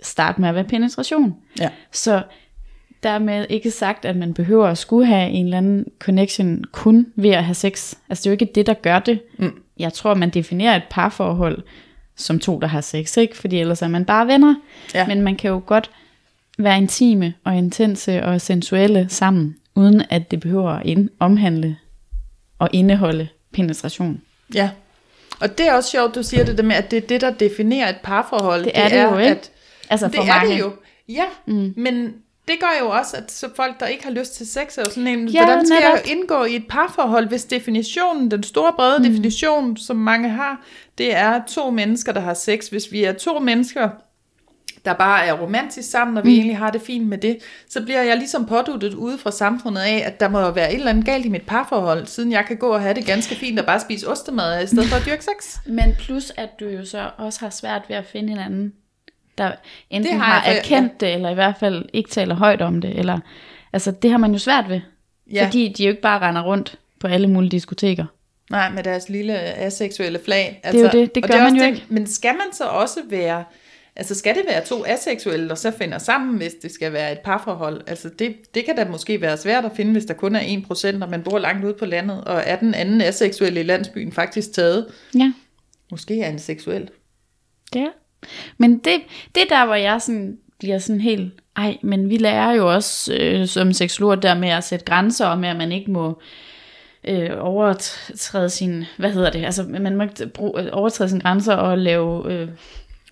starte med at være penetration. Ja. Så dermed ikke sagt, at man behøver at skulle have en eller anden connection kun ved at have sex. Altså det er jo ikke det, der gør det. Mm. Jeg tror, man definerer et parforhold som to, der har sex, ikke? Fordi ellers er man bare venner. Ja. Men man kan jo godt være intime og intense og sensuelle sammen, uden at det behøver at ind- omhandle og indeholde penetration. Ja. Og det er også sjovt, du siger det der med, at det er det, der definerer et parforhold. Det er det jo, ikke? At, Altså det for er mange. det jo. Ja, mm. men det gør jo også, at så folk, der ikke har lyst til sex, er jo sådan en, Ja, hvordan skal netop. jeg indgå i et parforhold, hvis definitionen, den store brede mm. definition, som mange har, det er to mennesker, der har sex. Hvis vi er to mennesker, der bare er romantisk sammen, og vi mm. egentlig har det fint med det, så bliver jeg ligesom påduttet ude fra samfundet af, at der må jo være et eller andet galt i mit parforhold, siden jeg kan gå og have det ganske fint og bare spise ostemad, i stedet for at dyrke sex. Men plus, at du jo så også har svært ved at finde hinanden, der enten Det har, har erkendt det, eller i hvert fald ikke taler højt om det. Eller, altså, det har man jo svært ved. Ja. Ja. Fordi de jo ikke bare render rundt på alle mulige diskoteker. Nej, med deres lille aseksuelle flag. er jo det. Det og gør er man jo det, ikke. Men skal man så også være... Altså skal det være to aseksuelle, der så finder sammen, hvis det skal være et parforhold? Altså det, det kan da måske være svært at finde, hvis der kun er 1%, og man bor langt ude på landet, og er den anden aseksuelle i landsbyen faktisk taget. Ja, Måske er en seksuel. det er. Men det, det er der, hvor jeg sådan, bliver sådan helt, ej, men vi lærer jo også øh, som seksologer der med at sætte grænser, og med at man ikke må øh, overtræde sin, hvad hedder det, altså man må ikke bruge, overtræde sine grænser og lave øh,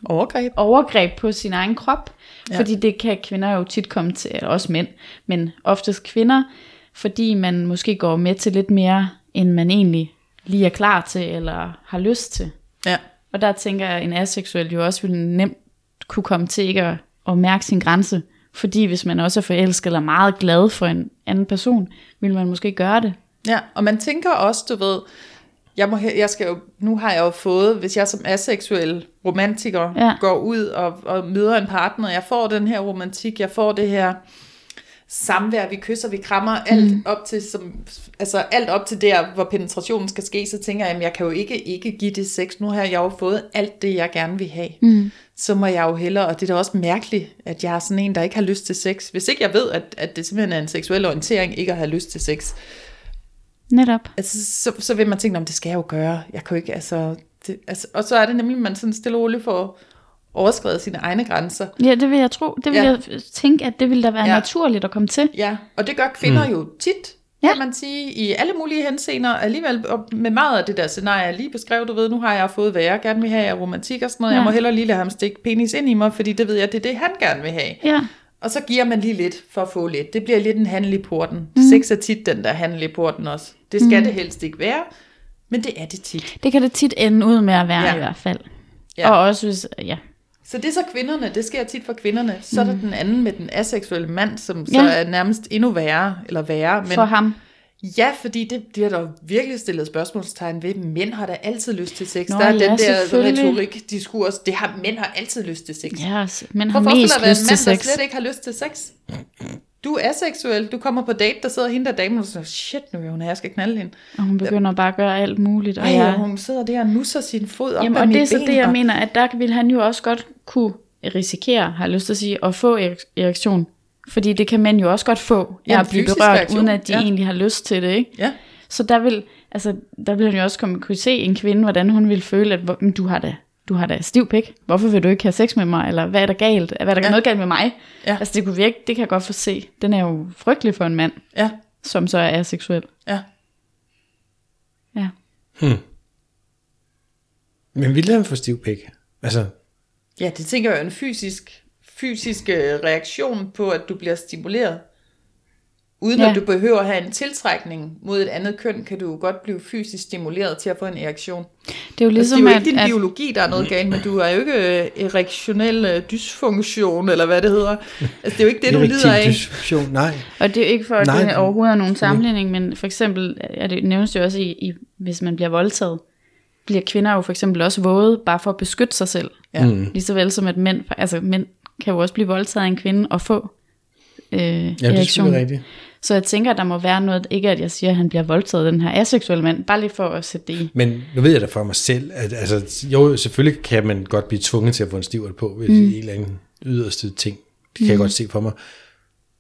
Overgreb. overgreb på sin egen krop, Ja. fordi det kan kvinder jo tit komme til, eller også mænd, men oftest kvinder, fordi man måske går med til lidt mere, end man egentlig lige er klar til, eller har lyst til. Ja. Og der tænker jeg, at en aseksuel jo også ville nemt kunne komme til ikke at, at mærke sin grænse, fordi hvis man også er forelsket eller meget glad for en anden person, vil man måske gøre det. Ja, og man tænker også, du ved, jeg, må, jeg skal jo, nu har jeg jo fået, hvis jeg som aseksuel romantiker. Ja. går ud og, og møder en partner, jeg får den her romantik, jeg får det her samvær, vi kysser, vi krammer, alt mm. op til, som, altså alt op til der, hvor penetrationen skal ske, så tænker jeg, jamen, jeg kan jo ikke, ikke give det sex, nu har jeg jo fået alt det, jeg gerne vil have. Mm. Så må jeg jo hellere, og det er da også mærkeligt, at jeg er sådan en, der ikke har lyst til sex. Hvis ikke jeg ved, at, at det simpelthen er en seksuel orientering, ikke at have lyst til sex, Netop. altså, så, så vil man tænke, "Nå, men det skal jeg jo gøre. Jeg kan jo ikke, altså, det, altså, og så er det nemlig, at man sådan stille og roligt får overskrevet sine egne grænser. Ja, det vil jeg tro. Det vil Ja. jeg tænke, at det ville da være Ja. naturligt at komme til. Ja, og det gør kvinder mm. jo tit, Ja. kan man sige, i alle mulige henseender, alligevel og med meget af det der scenarie, jeg lige beskrev, du ved, nu har jeg fået, hvad jeg gerne vil have af romantik og sådan noget, ja. jeg må hellere lige lade ham stikke penis ind i mig, fordi det ved jeg, det er det, han gerne vil have. Ja. Og så giver man lige lidt for at få lidt. Det bliver lidt en handel i porten. Mm. Sex er tit den der handel i porten også. Det skal mm. det helst ikke være, men det er det tit. Det kan det tit ende ud med at være Ja. i hvert fald. Ja. Og også hvis, ja. Så det er så kvinderne, det sker tit for kvinderne. Så er der den anden med den aseksuelle mand, som så Ja. er nærmest endnu værre, eller værre. Men For ham. Ja, fordi det bliver der virkelig stillet spørgsmålstegn ved. Mænd har da altid lyst til sex. Nå, der er ja, den der retorik, diskurs. Det har, mænd har altid lyst til sex. Ja, s- men Prøv har forestille mest lyst mand, til der sex. slet ikke har lyst til sex. Du er aseksuel, du kommer på date, der sidder hende der dame, og så shit, nu er hun her, jeg skal knalde hende. Og hun begynder bare at gøre alt muligt. Og Ej, jeg, hun sidder der og nusser sin fod op Jamen, og det er så ben, det, jeg og- mener, at der vil han jo også godt kunne risikere, har jeg lyst til at sige, at få erek- erektion. Fordi det kan mænd jo også godt få, Ja, at blive berørt, reaktion, uden at de ja. egentlig har lyst til det, ikke? Ja, Så der vil, altså, der vil han jo også komme, kunne se en kvinde, hvordan hun ville føle, at du har da, du har da stiv pik. Hvorfor vil du ikke have sex med mig? Eller hvad er der galt? Hvad er der Ja. noget galt med mig? Ja. Altså det kunne virke, det kan jeg godt få se. Den er jo frygtelig for en mand, ja, som så er aseksuel. ja. Ja. Men ville han få stiv pik? Altså, Ja, det tænker jeg er en fysisk, fysisk øh, reaktion på, at du bliver stimuleret. Uden Ja. at du behøver at have en tiltrækning mod et andet køn, kan du jo godt blive fysisk stimuleret til at få en erektion. Det er jo Ligesom, ligesom, det er jo ikke din at, biologi, der er noget galt, men du er jo ikke øh, erektionel øh, dysfunktion, eller hvad det hedder. Altså, det er jo ikke det, du lider af. dysfunktion, nej. Og det er ikke for, at Nej, det overhovedet er nogen sammenligning, men for eksempel, er det nævnes det jo også i, i, hvis man bliver voldtaget, bliver kvinder jo for eksempel også våde, bare for at beskytte sig selv. Ja. Mm. Lige så vel som at mænd, altså mænd kan jo også blive voldtaget af en kvinde og få øh, Ja, det er rigtigt. Så jeg tænker, at der må være noget, ikke at jeg siger, at han bliver voldtaget, den her aseksuelle mand, bare lige for at sætte det i. Men nu ved jeg da for mig selv, at altså, jo, selvfølgelig kan man godt blive tvunget til at få en stivert på, hvis mm. en eller anden yderste ting. Det kan mm. jeg godt se for mig.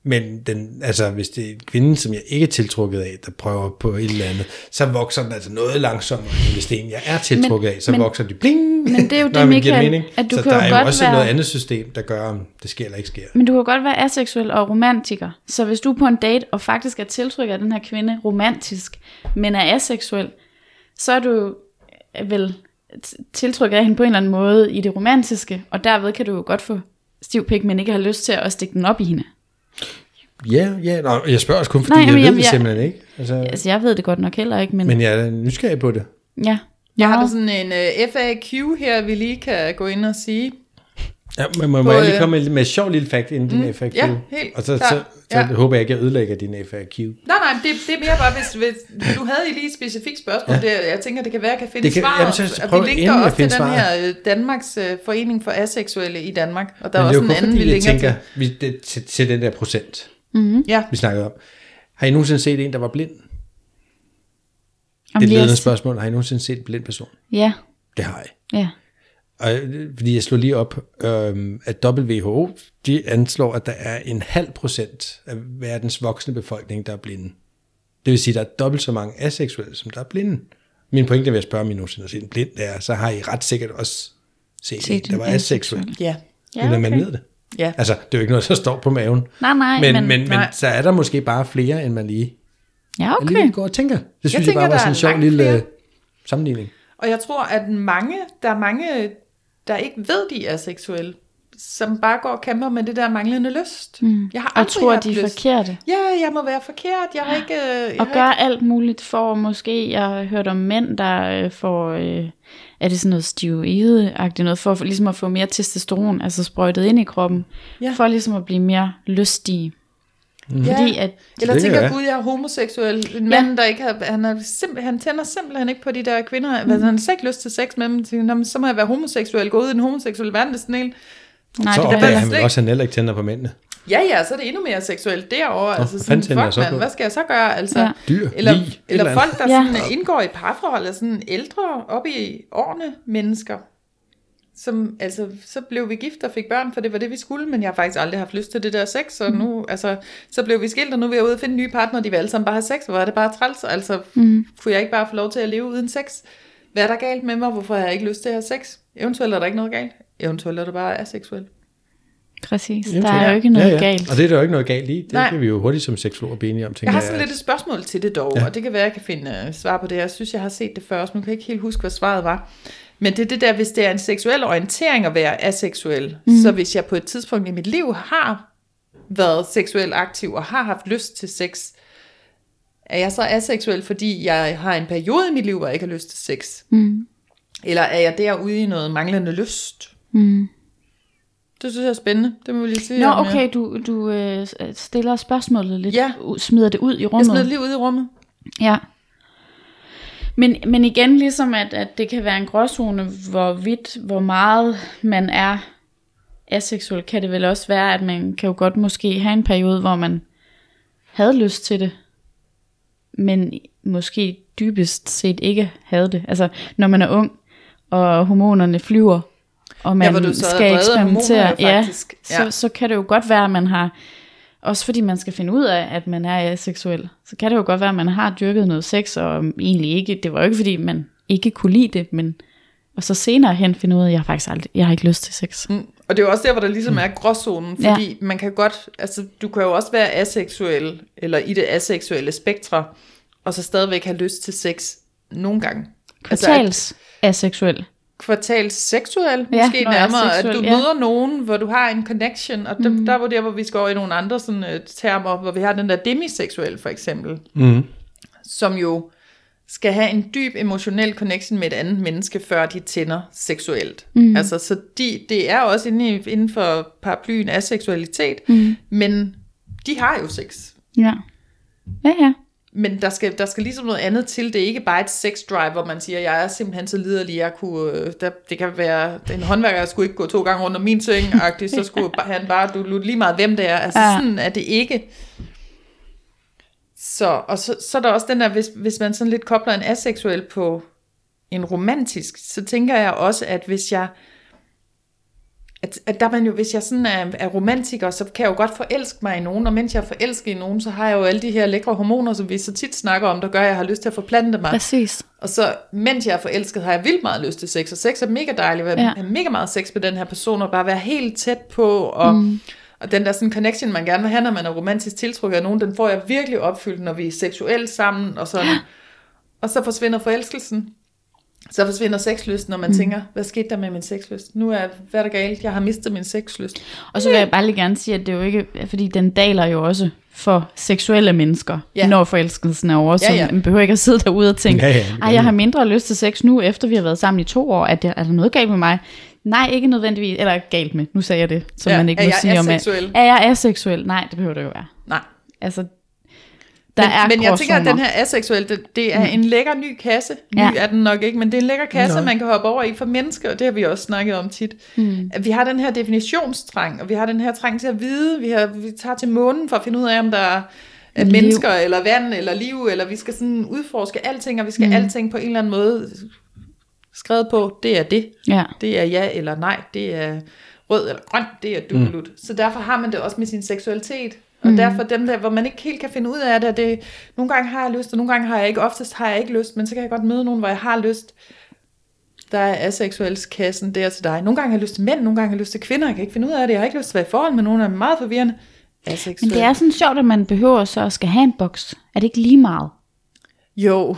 Men den, altså, hvis det er en kvinde, som jeg ikke er tiltrukket af, der prøver på et eller andet, så vokser den altså noget langsommere, end hvis det er en, jeg er tiltrukket Men- af, så men- vokser de bling. Men det er jo *laughs* det, Michael, mening? at du så kan der jo er jo godt også være- noget andet system, der gør, om det sker eller ikke sker. Men du kan godt være aseksuel og romantiker. Så hvis du er på en date og faktisk er tiltrykket af den her kvinde romantisk, men er aseksuel, så er du vel t- tiltrykket af hende på en eller anden måde i det romantiske, og derved kan du jo godt få stiv pik, men ikke have lyst til at stikke den op i hende. Ja, ja, nå, jeg spørger også kun, fordi Nej, jeg men ved jeg- det jeg- simpelthen ikke. Altså, Altså jeg ved det godt nok heller ikke, men, men men jeg er nysgerrig på det. ja. Jeg har da sådan en uh, FAQ her, vi lige kan gå ind og sige. Ja, men må, må jeg lige øh, komme med, med et sjovt lille fact inden din Mm, FAQ? ja, helt Og så, så, klart. så, så Ja. håber jeg ikke, at jeg ødelægger din FAQ. Nej, nej, det, det er mere bare, hvis, hvis du havde lige et specifikt spørgsmål, ja. der, jeg tænker, det kan være, at jeg kan finde Det kan- svaret. jamen, så- så og prøv vi linker også til den svaret. her øh, Danmarks øh, Forening for Aseksuelle i Danmark, og der Men er også en anden, vi fordi, jeg linker tænker, til. vi, det, til, til den der procent, Ja, vi snakkede om. Har I nogensinde set en, der var blind? Om Det er et ledende spørgsmål. Har I nogensinde set en blind person? Ja, Det har jeg. ja. Og, øh, fordi jeg slog lige op, øhm, at WHO, de anslår, at der er en halv procent af verdens voksne befolkning, der er blinde. Det vil sige, at der er dobbelt så mange aseksuelle, som der er blinde. Min pointe ved at spørge, om I nogensinde har set en blind, det er, så har I ret sikkert også set, Set en, der var aseksuel. ja, Ja, Eller man okay. ved det. ja. Altså, det er jo ikke noget, der står på maven. Nej, nej, men, men, men, nej. men så er der måske bare flere, end man lige ja, okay. alligevel går og tænker. Det synes jeg, tænker, bare var der sådan er en sjov lille flere. øh, sammenligning. Og jeg tror, at mange, der er mange, der ikke ved, de er seksuelle, som bare går og kæmper med det der manglende lyst. Mm. Jeg har Og aldrig tror, haft de er lyst. forkerte. Ja, jeg må være forkert. Jeg har ikke... øh, Jeg Og har gør alt muligt for måske, jeg har hørt om mænd, der øh, får, øh, er det sådan noget steroide-agtigt noget, for ligesom at få mere testosteron, altså sprøjtet ind i kroppen, Ja. for ligesom at blive mere lystige. Ikke, Fordi at, Eller Det tænker, gud, jeg er homoseksuel. En Ja. mand, der ikke har, han, er simpel, han tænder simpelthen ikke på de der kvinder. Mm. Han har ikke lyst til sex med dem. Tænker, "Nå, men så må jeg være homoseksuel. Gå ud i den homoseksuelle verden. Det er sådan en, nej, så det opdager er han vel også, at han heller ikke tænder på mændene. ja, ja, så er det endnu mere seksuelt derovre. Nå, altså sådan, fuck, så mand, hvad skal jeg så gøre? Altså, Ja. Dyr, Eller, lig, eller eller folk, der Ja. sådan indgår i parforhold, er sådan ældre, op i årene mennesker. Som, altså, så blev vi gift og fik børn, for det var det, vi skulle, men jeg har faktisk aldrig haft lyst til det der sex, og nu, altså, så blev vi skilt, og nu er vi ude og finde nye partner, og de vil alle sammen bare have sex, hvor er det bare træls, altså, Mm. kunne jeg ikke bare få lov til at leve uden sex? Hvad er der galt med mig? Hvorfor har jeg ikke lyst til at have sex? Eventuelt er der ikke noget galt. Eventuelt er du bare aseksuel. præcis, der er jo ikke noget ja, ja. galt. Og det er der jo ikke noget galt i. Det Nej. kan vi jo hurtigt som seksologer blive enige om. tænker Jeg har sådan at- lidt et spørgsmål til det dog, Ja. og det kan være, at jeg kan finde uh, svar på det. Jeg synes, jeg har set det før, så nu kan jeg ikke helt huske, hvad svaret var. Men det er det der, hvis det er en seksuel orientering at være aseksuel, mm. så hvis jeg på et tidspunkt i mit liv har været seksuelt aktiv og har haft lyst til sex, er jeg så aseksuel, fordi jeg har en periode i mit liv, hvor jeg ikke har lyst til sex? Mm. Eller er jeg derude i noget manglende lyst? Mm. Det synes jeg er spændende. Det må vi lige sige. Nå, om, okay, du, du øh, stiller spørgsmålet lidt, Ja. smider det ud i Jeg rummet. smider det lige ud i rummet. Ja. Men, men igen, ligesom at, at det kan være en gråzone, hvor vidt, hvor meget man er aseksuel, kan det vel også være, at man kan jo godt måske have en periode, hvor man havde lyst til det, men måske dybest set ikke havde det. Altså, når man er ung, og hormonerne flyver, og man er skal eksperimentere, hormoner, ja, faktisk. så, Ja. så kan det jo godt være, at man har, også fordi man skal finde ud af, at man er aseksuel, så kan det jo godt være, at man har dyrket noget sex, og egentlig ikke, det var jo ikke fordi, man ikke kunne lide det, men og så senere hen finde ud af, at jeg har faktisk aldrig, jeg har ikke lyst til sex. Mm. Og det er jo også der, hvor der ligesom er gråzonen, fordi ja. man kan godt, altså du kan jo også være aseksuel, eller i det aseksuelle spektre, og så stadigvæk have lyst til sex nogle gange. Kvartals aseksuel. Kvartals seksuel, Ja, måske er nærmere, at du seksuel, ja. møder nogen, hvor du har en connection, og der, mm. der var der, hvor vi skal over i nogle andre sådan, uh, termer, hvor vi har den der demiseksuel for eksempel, Mm. som jo skal have en dyb emotionel connection med et andet menneske, før de tænder seksuelt. Mm. Altså, så de, det er også inde, i, inden for paraplyen af seksualitet, mm. men de har jo sex. Ja. Ja, ja. Men der skal, der skal ligesom noget andet til. Det er ikke bare et sex drive, hvor man siger, jeg er simpelthen så liderlig, jeg kunne, øh, der, det kan være, en håndværker skulle ikke gå to gange rundt om min seng, -agtigt, så skulle *laughs* han bare, du lige meget, hvem det er. Altså Ja. sådan er det ikke. Så, og så, så er der også den der, hvis, hvis man sådan lidt kobler en aseksuel på en romantisk, så tænker jeg også, at hvis jeg, at, at der er man jo, hvis jeg sådan er, er romantiker, så kan jeg jo godt forelske mig i nogen, og mens jeg er forelsket i nogen, så har jeg jo alle de her lækre hormoner, som vi så tit snakker om, der gør, at jeg har lyst til at forplante mig. Præcis. Og så, mens jeg er forelsket, har jeg vildt meget lyst til sex, og sex er mega dejligt, at Ja. have mega meget sex med den her person, og bare være helt tæt på, og, mm. og den der sådan connection, man gerne vil have, når man er romantisk tiltrukket af nogen, den får jeg virkelig opfyldt, når vi er seksuelt sammen, og sådan. Ja. Og så forsvinder forelskelsen. Så forsvinder sexlysten, når man mm. tænker, hvad skete der med min sexlyst? Nu er, hvad er der galt? Jeg har mistet min sexlyst. Og så vil jeg bare lige gerne sige, at det er jo ikke, fordi den daler jo også for seksuelle mennesker, Ja. når forelskelsen er over. Så Ja, ja. man behøver ikke at sidde derude og tænke, Ja, ja, jeg har mindre lyst til sex nu, efter vi har været sammen i to år. Er, det, er der noget galt med mig? Nej, ikke nødvendigvis. Eller galt med. Nu sagde jeg det, som Ja, man ikke er må jeg sige om aseksuel? Er jeg aseksuel? Nej, det behøver det jo være. Nej. Altså, der men, er men jeg tænker, at den her aseksuel, det, det er en lækker ny kasse. Ny Ja. er den nok ikke, men det er en lækker kasse, Nå. man kan hoppe over i for mennesker, og det har vi også snakket om tit. Mm. At vi har den her definitionstrang, og vi har den her trang til at vide, vi, har, vi tager til månen for at finde ud af, om der er Liv. mennesker, eller vand, eller liv, eller vi skal sådan udforske alting, og vi skal mm. alting på en eller anden måde skrevet på, det er det. Ja. Det er ja eller nej, det er rød eller grøn, det er duelut. Mm. Så derfor har man det også med sin seksualitet. Og mm. derfor dem der, hvor man ikke helt kan finde ud af det, det, nogle gange har jeg lyst, og nogle gange har jeg ikke, oftest har jeg ikke lyst, men så kan jeg godt møde nogen, hvor jeg har lyst. Der er aseksuelskassen der til dig. Nogle gange har jeg lyst til mænd, nogle gange har jeg lyst til kvinder, jeg kan ikke finde ud af det, jeg har ikke lyst til at være i forhold med nogen, er meget forvirrende. Aseksuel. Men det er sådan sjovt, at man behøver så at skal have en boks. Er det ikke lige meget? Jo,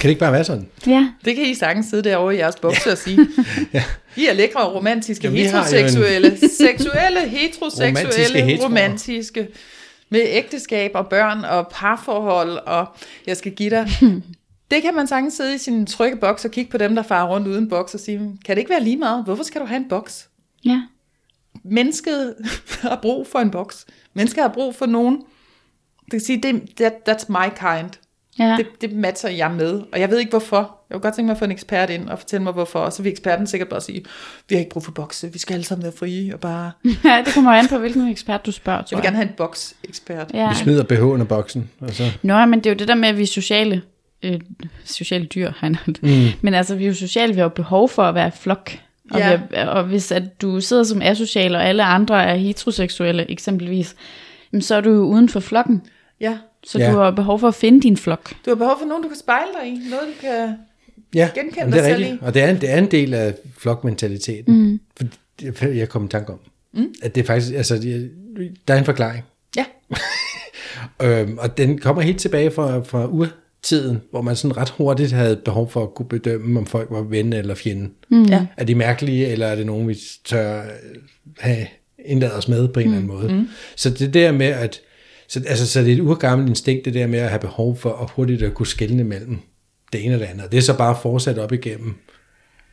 Kan det ikke bare være sådan? Ja. det kan I sagtens sidde derovre i jeres bukser og sige. *laughs* ja. I er lækre og romantiske, Jamen, jo en- heteroseksuelle, seksuelle, heteroseksuelle, Romantiske romantiske, heteroer. romantiske, med ægteskab og børn og parforhold, og jeg skal give dig. *laughs* Det kan man sagtens sidde i sin trygge boks og kigge på dem, der farer rundt uden boks og sige, kan det ikke være lige meget? Hvorfor skal du have en boks? Ja. Mennesket *laughs* har brug for en boks. Mennesket har brug for nogen. Det kan sige, det, that, that's my kind. Ja. Det, det matcher jeg med, og jeg ved ikke hvorfor. Jeg kunne godt tænke mig at få en ekspert ind og fortælle mig hvorfor, og så vil eksperten sikkert bare sige, vi har ikke brug for bokse, vi skal alle sammen være frie, og bare, *laughs* ja, det kommer an på, hvilken ekspert du spørger, tror jeg vil gerne have en boks-ekspert. Ja. Vi smider BH'en af boksen, og så... Nå, men det er jo det der med, at vi er sociale, øh, sociale dyr, nævnt. mm. Men altså, vi er jo sociale, vi har jo behov for at være flok. Og, Ja. vi har, og hvis at du sidder som asocial, og alle andre er heteroseksuelle eksempelvis, så er du jo uden for flokken. Ja. Så Ja. du har behov for at finde din flok. Du har behov for nogen, du kan spejle dig i, noget du kan... Ja, Genkend jamen, dig det er selv rigtigt. Og det er, en, det er en del af flokmentaliteten. Mm. For det- jeg kom i tanke om, mm. at det er faktisk, altså, det- der er en forklaring. Ja, *laughs* Øhm, og den kommer helt tilbage fra, fra urtiden, hvor man sådan ret hurtigt havde behov for at kunne bedømme, om folk var ven eller fjende. mm. ja. Er de mærkelige, eller er det nogen, vi tør have indlader os med på en eller anden måde. Mm. Så det der med at, så, altså, så det er et urgammelt instinkt, det der med at have behov for at hurtigt at kunne skelne mellem det ene og det andet. Og det er så bare fortsat op igennem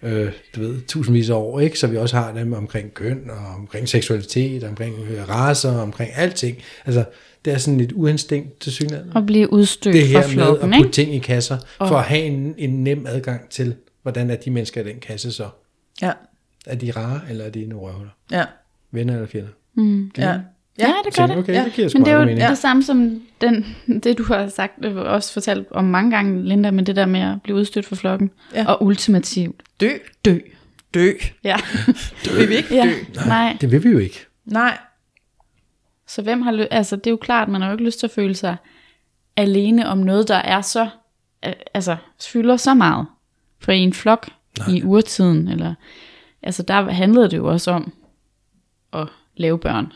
øh, du ved, tusindvis af år, ikke? så vi også har dem omkring køn, og omkring seksualitet, omkring øh, raser, omkring alting. Altså, det er sådan et uinstinkt til synligheden. Og blive udstødt Det her fra med flokken, at putte ikke? ting i kasser, for at have en, en nem adgang til, hvordan er de mennesker i den kasse så? Ja, Er de rare, eller er de nogle røvhuller? ja, Venner eller fjender? ja. Ja, det gør det. Okay, Ja. det giver Men det er jo mening. det samme som den, det, du har sagt, øh, også fortalt om mange gange, Linda, med det der med at blive udstødt fra flokken. Ja. Og ultimativt Dø. dø. Dø. Ja. *laughs* Vil vi ikke ja. dø? Nej. Det vil vi jo ikke. Nej. Så hvem har lyst, altså det er jo klart, man har jo ikke lyst til at føle sig alene om noget, der er så, altså fylder så meget for en flok Nej. i urtiden, eller, altså der handlede det jo også om at lave børn,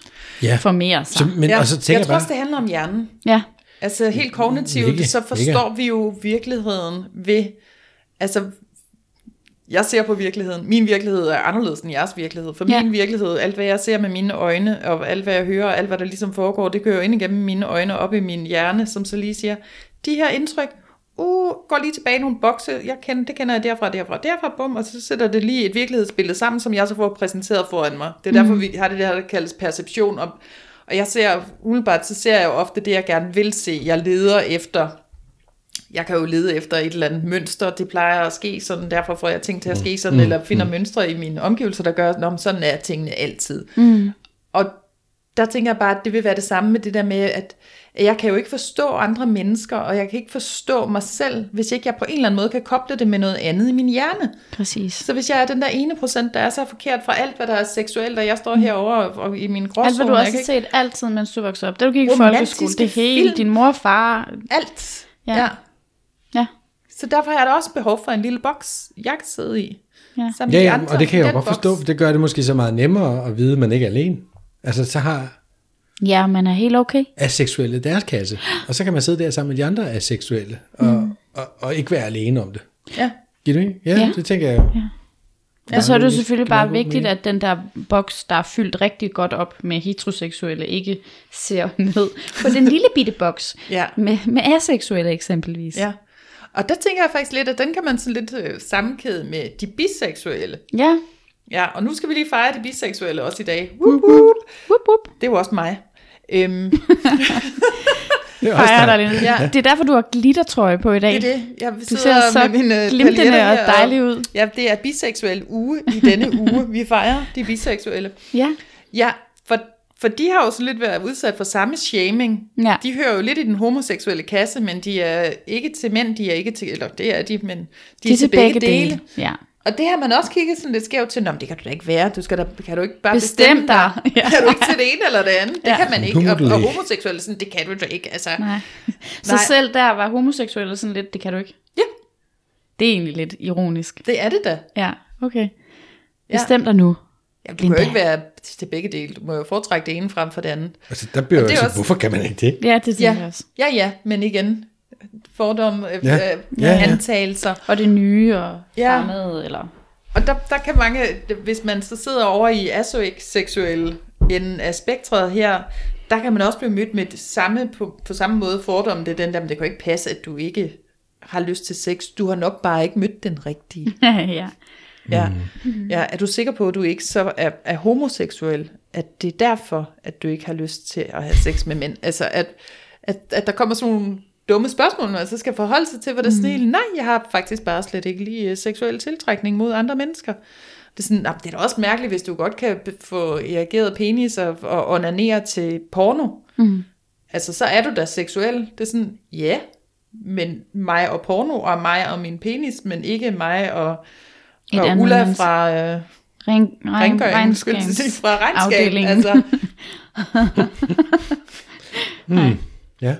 Ja. formere sig. Så, men, Ja, og så tænker jeg jeg tror bare, også, det handler om hjernen. Ja, Altså helt kognitivt, Ikke, så forstår vi jo virkeligheden ved, altså jeg ser på virkeligheden. Min virkelighed er anderledes end jeres virkelighed. For Ja. min virkelighed, alt hvad jeg ser med mine øjne, og alt hvad jeg hører, og alt hvad der ligesom foregår, det kører jo ind igennem mine øjne op i min hjerne, som så lige siger, de her indtryk, uh, går lige tilbage i nogle bokse, jeg kender, det kender jeg derfra, derfra, derfra, bum, og så sætter det lige et virkelighedsbillede sammen, som jeg så får præsenteret foran mig. Det er derfor, vi har det der, der kaldes perception, og, og jeg ser, umiddelbart, så ser jeg jo ofte det, jeg gerne vil se. Jeg leder efter jeg kan jo lede efter et eller andet mønster, det plejer at ske sådan, derfor får jeg ting til at ske sådan, mm. eller finder mønstre i mine omgivelser, der gør, at sådan er tingene altid. Mm. Og der tænker jeg bare, at det vil være det samme med det der med, at jeg kan jo ikke forstå andre mennesker, og jeg kan ikke forstå mig selv, hvis ikke jeg på en eller anden måde kan koble det med noget andet i min hjerne. præcis. Så hvis jeg er den der ene procent, der er så forkert fra alt, hvad der er seksuelt, og jeg står herovre og i min gråzone, Alt hvad du også har ikke- set altid, mens du voksede op. Da du gik i folkeskole, det hele, film. din mor og far. alt. Ja. ja. Ja, Så derfor har jeg også behov for en lille boks, jeg kan sidde i. Ja. Sammen ja, ja, og det kan jeg jo godt forstå, for det gør det måske så meget nemmere at vide, at man ikke er alene. Altså, så har ja man er helt okay. aseksuelle deres kasse, og så kan man sidde der sammen med de andre aseksuelle, og, mm. og, og ikke være alene om det. Ja. Giver du ikke? Ja, Ja. det tænker jeg jo. Ja. Ja, og så er det jo selvfølgelig bare vigtigt, at den der boks, der er fyldt rigtig godt op med heteroseksuelle, ikke ser *laughs* ned på den lille bitte boks Ja. med, med aseksuelle eksempelvis. ja. Og der tænker jeg faktisk lidt, at den kan man sådan lidt øh, sammenkæde med de biseksuelle. ja. Ja, og nu skal vi lige fejre de biseksuelle også i dag. Woop, woop. Wup, wup. Det er jo også mig. Øhm, *laughs* Det er også Fejrer der. dig, Lene. Ja. Det er derfor, du har glittertrøje på i dag. det er det. Jeg Du ser så med mine glimtende paljetter og dejlig ud. Ja, det er biseksuel uge i denne *laughs* uge. Vi fejrer de biseksuelle. Ja. Ja, for, for de har jo så lidt været udsat for samme shaming. Ja. De hører jo lidt i den homoseksuelle kasse, men de er ikke til mænd, de er ikke til, eller det er de, men de, de er til begge, begge dele. dele. Ja. Og det har man også kigget sådan lidt skævt til, Nå, men det kan du da ikke være, du skal da, kan du ikke bare Bestem bestemme dig. dig, *laughs* Ja. kan du ikke til det ene eller det andet, det Ja. kan man ikke, og, og homoseksuelle, sådan, det kan du da ikke, altså, Nej. *laughs* Så Nej. selv der var homoseksuelle sådan lidt, det kan du ikke. ja, Det er egentlig lidt ironisk. det er det da. Ja, okay. Ja. Bestem dig nu. Ja, du kan Linda. jo ikke være til begge dele, du må jo foretrække det ene frem for det andet. Altså, der bliver Og jo det også, også- hvorfor kan man ikke det? Ja, det tænker Ja. jeg også. Ja, ja, men igen, fordomme, øh, Ja. ja. Ja, Øh, ja. antagelser. Og det nye og Ja. fremmede, eller... Og der, der kan mange, hvis man så sidder over i aseksuelle enden af spektret her, der kan man også blive mødt med det samme, på, på samme måde fordomme. Det er den der, men det kan jo ikke passe, at du ikke har lyst til sex. Du har nok bare ikke mødt den rigtige. *laughs* ja. Ja. ja. Er du sikker på, at du ikke så er, er homoseksuel? At det er derfor, at du ikke har lyst til at have sex med mænd? Altså, at, at, at der kommer sådan nogle dumme spørgsmål, når man så skal forholde sig til, hvor det er sådan helt, nej, jeg har faktisk bare slet ikke lige øh, seksuel tiltrækning mod andre mennesker. Det er, sådan, "Nå, det er da også mærkeligt, hvis du godt kan få erigeret penis og, og onanere til porno. Mm. Altså, så er du da seksuel. Det er sådan, ja, men mig og porno, og mig og min penis, men ikke mig og, Et og Ulla fra øh, Ring, at sige, fra regnskab. Altså, *laughs* Hmm. Ja.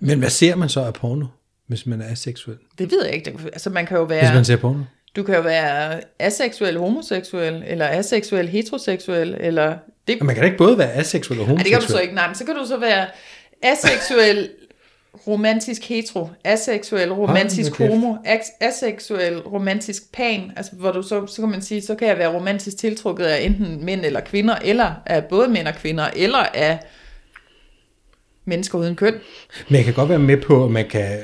Men hvad ser man så af porno, hvis man er aseksuel? det ved jeg ikke. Altså, man kan jo Hvis være, man ser porno? du kan jo være aseksuel homoseksuel, eller aseksuel heteroseksuel, eller det, Og man kan da ikke både være aseksuel og Ej, det kan du homoseksuel. så ikke. Nej, men så kan du så være aseksuel romantisk hetero, aseksuel, romantisk nu kæft. homo, as- aseksuel, romantisk pan, altså hvor du så, så kan man sige, så kan jeg være romantisk tiltrukket af enten mænd eller kvinder, eller af både mænd og kvinder, eller af mennesker uden køn. Men jeg kan godt være med på, at man kan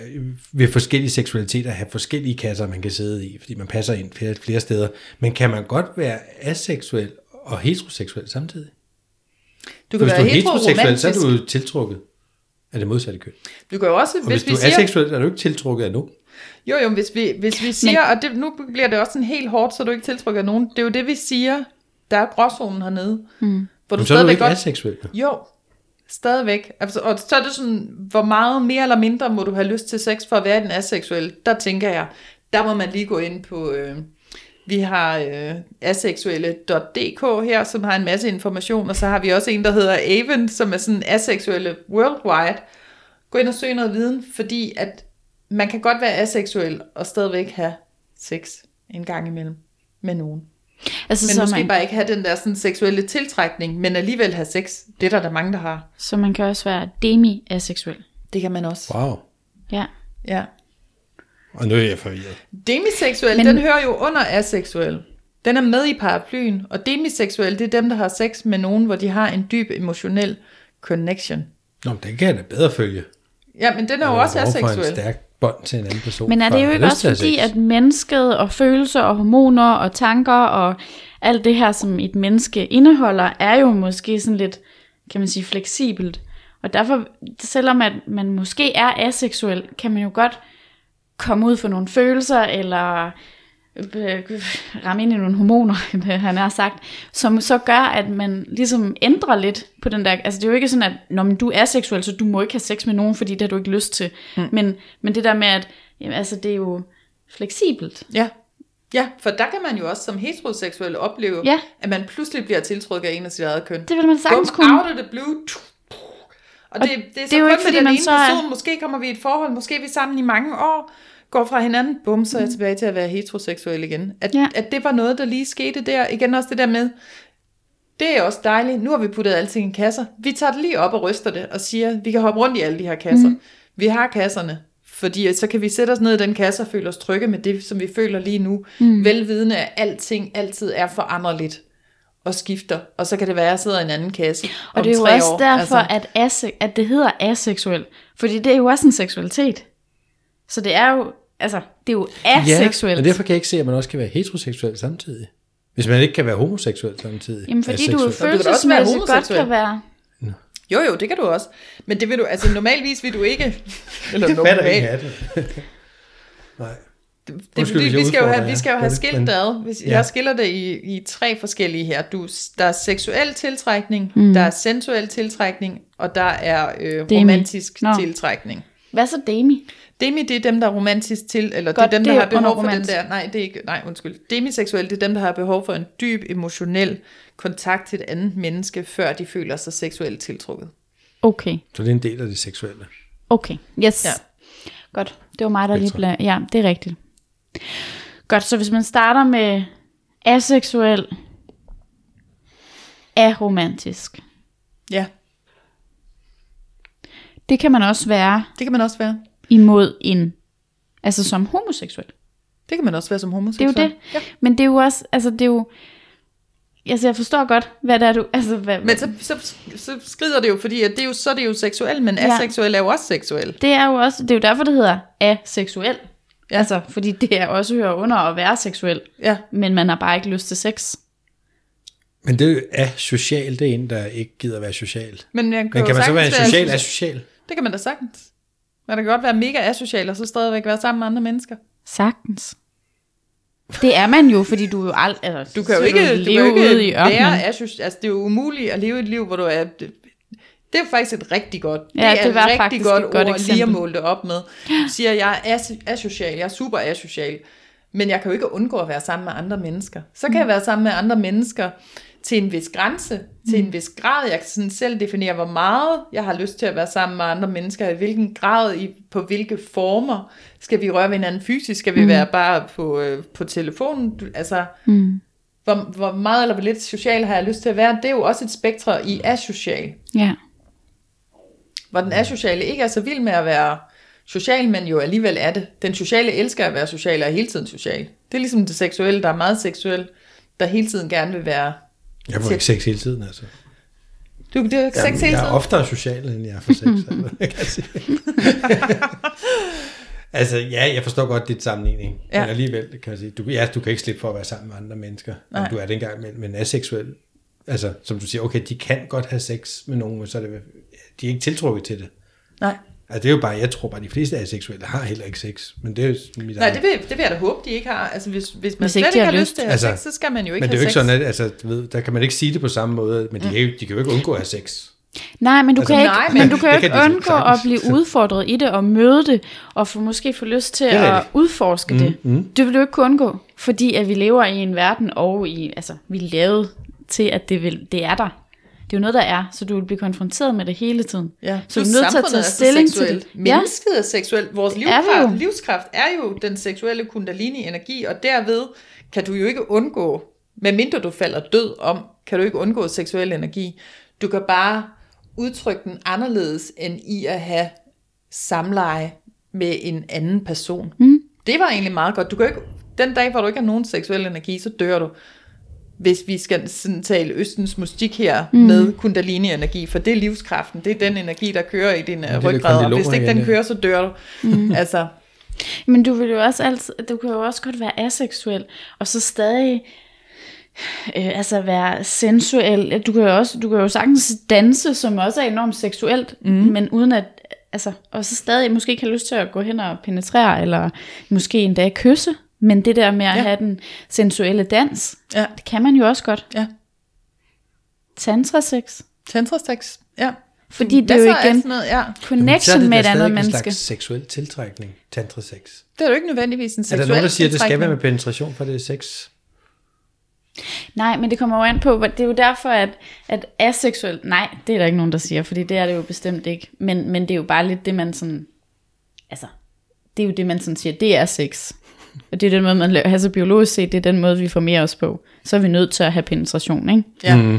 ved forskellige seksualiteter have forskellige kasser, man kan sidde i, fordi man passer ind flere, flere steder. Men kan man godt være aseksuel og heteroseksuel samtidig? Du kan Hvis være du er heteroseksuel, så er du tiltrukket af det modsatte køn. Du kan jo også, Og hvis, hvis, hvis vi du er siger, aseksuel, er du ikke tiltrukket af nogen. Jo, jo, hvis vi, hvis vi siger, og det, nu bliver det også sådan helt hårdt, så du ikke tiltrykker nogen. Det er jo det, vi siger. Der er gråzonen hernede. Mm. Hvor du Men så er du ikke godt... aseksuel. jo. Stadigvæk. Altså, og så er det sådan, hvor meget mere eller mindre må du have lyst til sex for at være den aseksuel. Der tænker jeg, der må man lige gå ind på... Øh, vi har øh, aseksuelle.dk her, som har en masse information, og så har vi også en, der hedder Aven, som er sådan aseksuelle worldwide. Gå ind og søg noget viden, fordi at man kan godt være aseksuel og stadigvæk have sex en gang imellem med nogen. Altså, Men så, måske man, bare ikke have den der sådan seksuelle tiltrækning, men alligevel have sex. Det er der, der mange, der har. så man kan også være demi-aseksuel. Det kan man også. Wow. Ja. Ja. Og nu er jeg forvirret. Demiseksuel, Men- Men... den hører jo under aseksuel. Den er med i paraplyen, og demiseksuel, det er dem, der har sex med nogen, hvor de har en dyb emotionel connection. Nå, men den kan jeg da bedre følge. Ja, men den er jo også behov for en aseksuel. stærk bånd til en anden person. Men er det jo ikke også fordi, at mennesket og følelser og hormoner og tanker og alt det her, som et menneske indeholder, er jo måske sådan lidt, kan man sige, fleksibelt. Og derfor, selvom at man måske er aseksuel, kan man jo godt komme ud for nogle følelser, eller ramme ind i nogle hormoner, *laughs* han har sagt, som så gør, at man ligesom ændrer lidt på den der, altså det er jo ikke sådan, at når du er seksuel, så du må ikke have sex med nogen, fordi det har du ikke lyst til. Mm. Men, men det der med, at jamen, altså, det er jo fleksibelt. Ja. Ja, for der kan man jo også som heteroseksuel opleve, Ja. at man pludselig bliver tiltrukket af en af sit eget køn. Det vil man sagtens kunne. out of the blue. Og det, det er så det er jo kun ikke, med den man ene så er- person. Måske kommer vi i et forhold, måske er vi sammen i mange år, går fra hinanden, bum, så er jeg tilbage til at være heteroseksuel igen. At, Ja. at det var noget, der lige skete der. Igen også det der med, det er også dejligt. Nu har vi puttet alting i kasser. Vi tager det lige op og ryster det og siger, vi kan hoppe rundt i alle de her kasser. Mm. Vi har kasserne, fordi så kan vi sætte os ned i den kasse og føle os trygge med det, som vi føler lige nu. Mm. Velvidende, at alting altid er foranderligt og skifter. Og så kan det være, at jeg sidder i en anden kasse Og det er jo tre også år. derfor, altså. at, ase- at det hedder aseksuel. Fordi det er jo også en seksualitet. Så det er jo, altså, det er jo aseksuelt. Ja, men derfor kan jeg ikke se, at man også kan være heteroseksuel samtidig. Hvis man ikke kan være homoseksuel samtidig. Jamen fordi du være følelsesmæssigt godt homoseksuel. kan være... Jo, jo, det kan du også. Men det vil du, altså normalvis vil du ikke... *laughs* Eller Jeg fatter ikke normalt. af det. *laughs* Nej. Det, det, Undskyld, jeg vi skal jo have, vi skal jo have det, skilt men- det ad. Hvis, Ja. Jeg skiller det i, i tre forskellige her. Du, der er seksuel tiltrækning, mm. der er sensuel tiltrækning, og der er øh, Demi. romantisk Nå. tiltrækning. Hvad så Demi? Demi, det er dem, der er romantisk til, eller Godt, det er dem, der er har behov for den der, nej, det er ikke, nej, undskyld. Demiseksuelle, det er dem, der har behov for en dyb emotionel kontakt til et andet menneske, før de føler sig seksuelt tiltrukket. Okay, Så det er en del af det seksuelle. okay, yes. Ja. Godt, det var mig, der lige blev... Ja, det er rigtigt. Godt, så hvis man starter med aseksuel, aromantisk, Ja, det kan man også være det kan man også være. Imod en, altså som homoseksuel. Det kan man også være som Det er homoseksuel. jo det. Ja. Men det er jo også, altså det er jo, altså jeg forstår godt, hvad det er du, altså hvad, Men så, så, så skrider det jo, fordi at det er jo, så er det jo seksuel, men Ja. aseksuel er jo også seksuel. det er jo også, det er jo derfor, det hedder aseksuel. Ja. Altså, fordi det er også hører under at være seksuel, Ja, men man har bare ikke lyst til sex. Men det er social, det er en, der ikke gider være social. men, jeg Men kan jo man så være en social asocial? Det kan man da sagtens. Man kan godt være mega asocial, og så stadigvæk være sammen med andre mennesker. Sagtens. Det er man jo, fordi du jo aldrig, altså, Du kan jo ikke, du du leve kan jo ikke ude i ørkenen. være asocial. Altså, det er jo umuligt at leve et liv, hvor du er... Det, er faktisk et rigtig godt, Ja, det er det et var rigtig faktisk godt et godt ord lige at måle det op med. Du siger, jeg er as- asocial, jeg er super asocial, men jeg kan jo ikke undgå at være sammen med andre mennesker. Så kan Mm. jeg være sammen med andre mennesker til en vis grænse, til Mm. en vis grad. Jeg kan sådan selv definere, hvor meget jeg har lyst til at være sammen med andre mennesker, i hvilken grad, i, på hvilke former. Skal vi røre ved hinanden fysisk? Skal vi Mm. være bare på, øh, på telefonen? Du- Altså, Mm. hvor, hvor meget eller hvor lidt social har jeg lyst til at være, det er jo også et spektre i asocial. Ja. Hvor den asociale ikke er så vild med at være social, men jo alligevel er det. Den sociale elsker at være social og er hele tiden social. Det er ligesom det seksuelle, der er meget seksuel, der hele tiden gerne vil være... Jeg får ikke sex hele tiden, altså. Du, det er sex hele tiden? Jeg er oftere social, end jeg er for sex. altså, kan sige. *laughs* altså, ja, jeg forstår godt dit sammenligning. Ja. Men alligevel, kan jeg sige, du, ja, du kan ikke slippe for at være sammen med andre mennesker, Nej. om du er dengang, men, men aseksuel. Altså, som du siger, okay, de kan godt have sex med nogen, men så er det, de er ikke tiltrukket til det. Nej. Altså, det er jo bare, jeg tror bare, de fleste aseksuelle har heller ikke sex. Men det er jo mit Nej, det vil, det vil jeg da håbe, de ikke har. Altså, hvis, hvis man hvis slet ikke har lyst til at have altså, sex, så skal man jo ikke Men det er jo ikke sådan, at altså, du ved, der kan man ikke sige det på samme måde, men de, mm. kan, jo, de kan jo ikke undgå at have sex. Nej, men du altså, kan ikke, nej, men, men du kan jo ikke undgå sagtens. at blive udfordret i det, og møde det, og få, måske få lyst til at udforske mm, det. Mm. Det vil du ikke kunne undgå, fordi at vi lever i en verden, og i, altså, vi er lavet til, at det, vil, det er der. Det er jo noget, der er, så du vil blive konfronteret med det hele tiden. Ja. Så du er nødt til at tage stilling til det. Mennesket er seksuelt. Vores livskraft, er livskraft er jo den seksuelle kundalini-energi, og derved kan du jo ikke undgå, medmindre du falder død om, kan du ikke undgå seksuel energi. Du kan bare udtrykke den anderledes, end i at have samleje med en anden person. Mm. Det var egentlig meget godt. Du kan ikke, den dag, hvor du ikke har nogen seksuel energi, så dør du hvis vi skal sådan tale Østens musik her mm. med kundalini-energi, for det er livskraften, det er den energi, der kører i din øh, ryggrad, og hvis ikke den kører, så dør du. Mm. *laughs* altså. Men du vil jo også altid, du kan jo også godt være aseksuel, og så stadig øh, altså være sensuel. Du kan jo også, du kan jo sagtens danse, som også er enormt seksuelt, mm. men uden at, altså, og så stadig måske ikke have lyst til at gå hen og penetrere, eller måske endda kysse. Men det der med at ja. have den sensuelle dans, ja. det kan man jo også godt. Ja. Tantra-sex. Tantra-sex, ja. Fordi det er jo igen noget, ja. connection Jamen, med et andet menneske. Det er seksuel tiltrækning, tantra-sex. Det er jo ikke nødvendigvis en seksuel Er der nogen, der siger, at det skal være med penetration, for det er sex? Nej, men det kommer jo an på, det er jo derfor, at, at aseksuel, nej, det er der ikke nogen, der siger, fordi det er det jo bestemt ikke. Men, men det er jo bare lidt det, man sådan, altså, det er jo det, man sådan siger, det er sex. Og det er den måde, man laver, altså biologisk set, det er den måde, vi formerer os på. Så er vi nødt til at have penetration, ikke? Ja. Mm.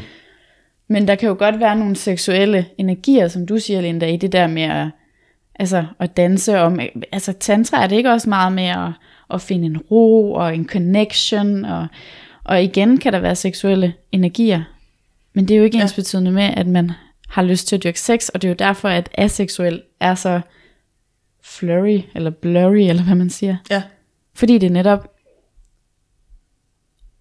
Men der kan jo godt være nogle seksuelle energier, som du siger, Linda, i det der med at, altså, at danse om, altså tantra er det ikke også meget med at, at finde en ro og en connection, og, og igen kan der være seksuelle energier, men det er jo ikke ja. ens betydende med, at man har lyst til at dyrke sex, og det er jo derfor, at aseksuel er så flurry, eller blurry, eller hvad man siger. Ja. Fordi det netop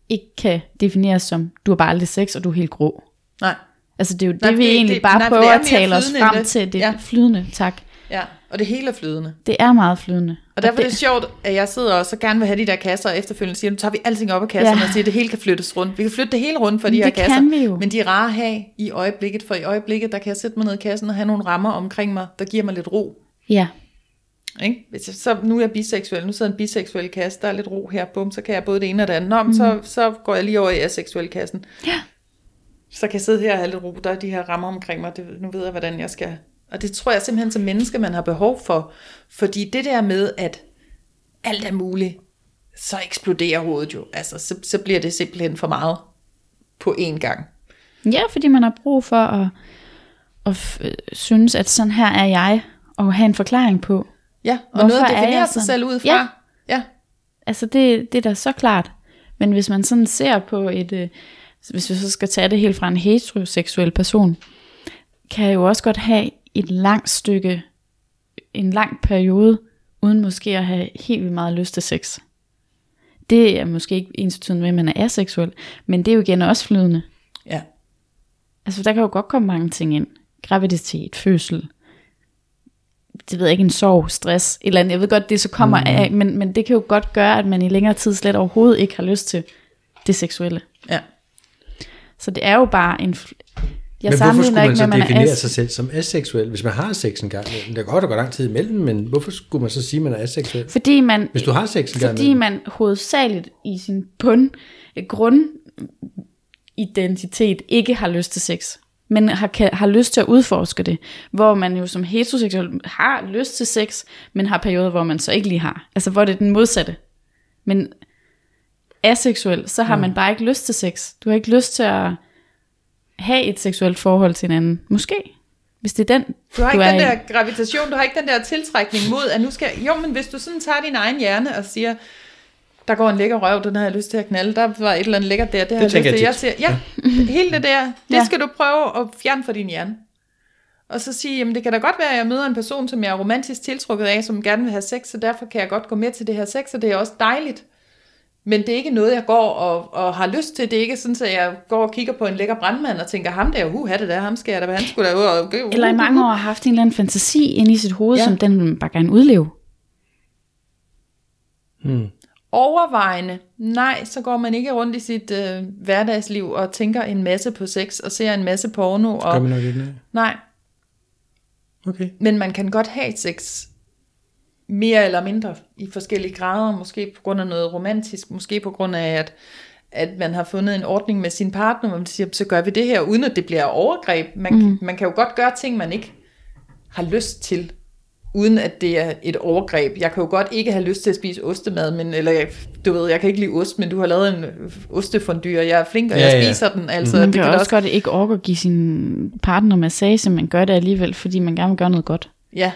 ikke kan defineres som, du har bare aldrig sex, og du er helt grå. Nej. Altså det er jo det, nej, vi det, egentlig det, bare nej, prøver at tale os frem det. til. Det ja. flydende, tak. Ja, og det hele er flydende. Det er meget flydende. Og derfor og det, er det sjovt, at jeg sidder og så gerne vil have de der kasser, og efterfølgende siger, nu tager vi alting op af kasserne ja. og siger, at det hele kan flyttes rundt. Vi kan flytte det hele rundt for de det her kasser. Kan vi jo. Men de er rare at have i øjeblikket, for i øjeblikket, der kan jeg sætte mig ned i kassen og have nogle rammer omkring mig, der giver mig lidt ro. Ja. Ikke? Hvis jeg, så nu er jeg biseksuel, nu sidder en biseksuel kasse, der er lidt ro her, bum, så kan jeg både det ene og det andet. Nå, mm. så, så går jeg lige over i aseksuel kassen. Ja. Så kan jeg sidde her og have lidt ro, der er de her rammer omkring mig, det, nu ved jeg, hvordan jeg skal. Og det tror jeg simpelthen som menneske, man har behov for. Fordi det der med, at alt er muligt, så eksploderer hovedet jo. Altså, så, så bliver det simpelthen for meget på én gang. Ja, fordi man har brug for at, at synes, at sådan her er jeg, og have en forklaring på, Ja, og Hvorfor noget at definere sig selv ud fra. Ja. ja. Altså det, det er da så klart. Men hvis man sådan ser på et, øh, hvis vi så skal tage det helt fra en heteroseksuel person, kan jeg jo også godt have et langt stykke, en lang periode, uden måske at have helt vildt meget lyst til sex. Det er måske ikke ens med, at man er aseksuel, men det er jo igen også flydende. Ja. Altså der kan jo godt komme mange ting ind. Graviditet, fødsel, det ved jeg ikke, en sorg, stress, et eller andet. Jeg ved godt, det så kommer mm. af, men, men det kan jo godt gøre, at man i længere tid slet overhovedet ikke har lyst til det seksuelle. Ja. Så det er jo bare en... Jeg men hvorfor skulle man ikke, så man definere as- sig selv som aseksuel, hvis man har sex en gang? Det kan godt gå lang tid imellem, men hvorfor skulle man så sige, at man er aseksuel? Fordi man, hvis du har sex en gang Fordi man hovedsageligt i sin bund, grundidentitet ikke har lyst til sex men har, kan, har lyst til at udforske det, hvor man jo som heteroseksuel har lyst til sex, men har perioder, hvor man så ikke lige har. Altså hvor det er den modsatte. Men aseksuel, så har mm. man bare ikke lyst til sex. Du har ikke lyst til at have et seksuelt forhold til en anden. Måske. Hvis det er den, Du har du ikke er den i. der gravitation, du har ikke den der tiltrækning mod, at nu skal... Jo, men hvis du sådan tager din egen hjerne og siger, der går en lækker røv, den har jeg lyst til at knalde, der var et eller andet lækkert der, det har jeg lyst til. jeg Jeg siger, ja, hele det der, det Ja. skal du prøve at fjerne fra din hjerne. Og så sige, jamen det kan da godt være, at jeg møder en person, som jeg er romantisk tiltrukket af, som gerne vil have sex, så derfor kan jeg godt gå med til det her sex, og det er også dejligt. Men det er ikke noget, jeg går og, og har lyst til. Det er ikke sådan, at jeg går og kigger på en lækker brandmand og tænker, ham der, uh, det der, ham skal jeg da, han skulle da ud og... Uh, Eller i mange år har haft en eller anden fantasi inde i sit hoved, Ja. ja. som den bare gerne udleve. Overvejende, nej, så går man ikke rundt i sit øh, hverdagsliv og tænker en masse på sex og ser en masse porno. Gør Og, man nok ikke det? nej, Okay. men man kan godt have sex mere eller mindre i forskellige grader, måske på grund af noget romantisk, måske på grund af, at, at man har fundet en ordning med sin partner, hvor man siger, så gør vi det her, uden at det bliver overgreb. Man, mm. man kan jo godt gøre ting, man ikke har lyst til, uden at det er et overgreb. Jeg kan jo godt ikke have lyst til at spise ostemad, men, eller jeg, du ved, jeg kan ikke lide ost, men du har lavet en ostefondyr, og jeg er flink, og Ja, jeg ja. spiser den. Altså, Man det kan, kan også, godt ikke orke at give sin partner massage, men gør det alligevel, fordi man gerne vil gøre noget godt. ja,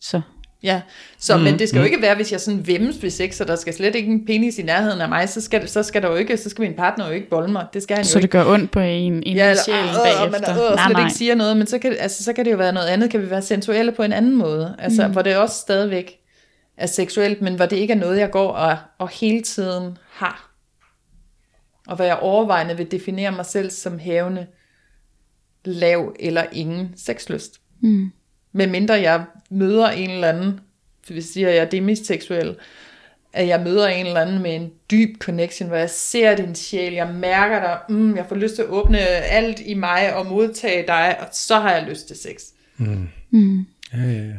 Så Ja, så, mm, men det skal jo ikke være, hvis jeg sådan vemmes ved sex, og der skal slet ikke en penis i nærheden af mig, så skal, det, så skal der jo ikke, så skal min partner jo ikke bolde mig. Det skal han så jo det gør ondt på en, en Ja, eller, sjælen øh, og man bagefter. øh, nej, slet nej. ikke siger noget, men så kan, altså, så kan det jo være noget andet. Kan vi være sensuelle på en anden måde? Altså, mm. hvor det også stadigvæk er seksuelt, men hvor det ikke er noget, jeg går og, og hele tiden har. Og hvor jeg overvejende vil definere mig selv som hævende lav eller ingen sexlyst. Mm. Med mindre jeg møder en eller anden, hvis siger, at jeg er demiseksuel, at jeg møder en eller anden med en dyb connection, hvor jeg ser din sjæl, jeg mærker dig, mm, jeg får lyst til at åbne alt i mig og modtage dig, og så har jeg lyst til sex. Mm. Ja, ja, ja.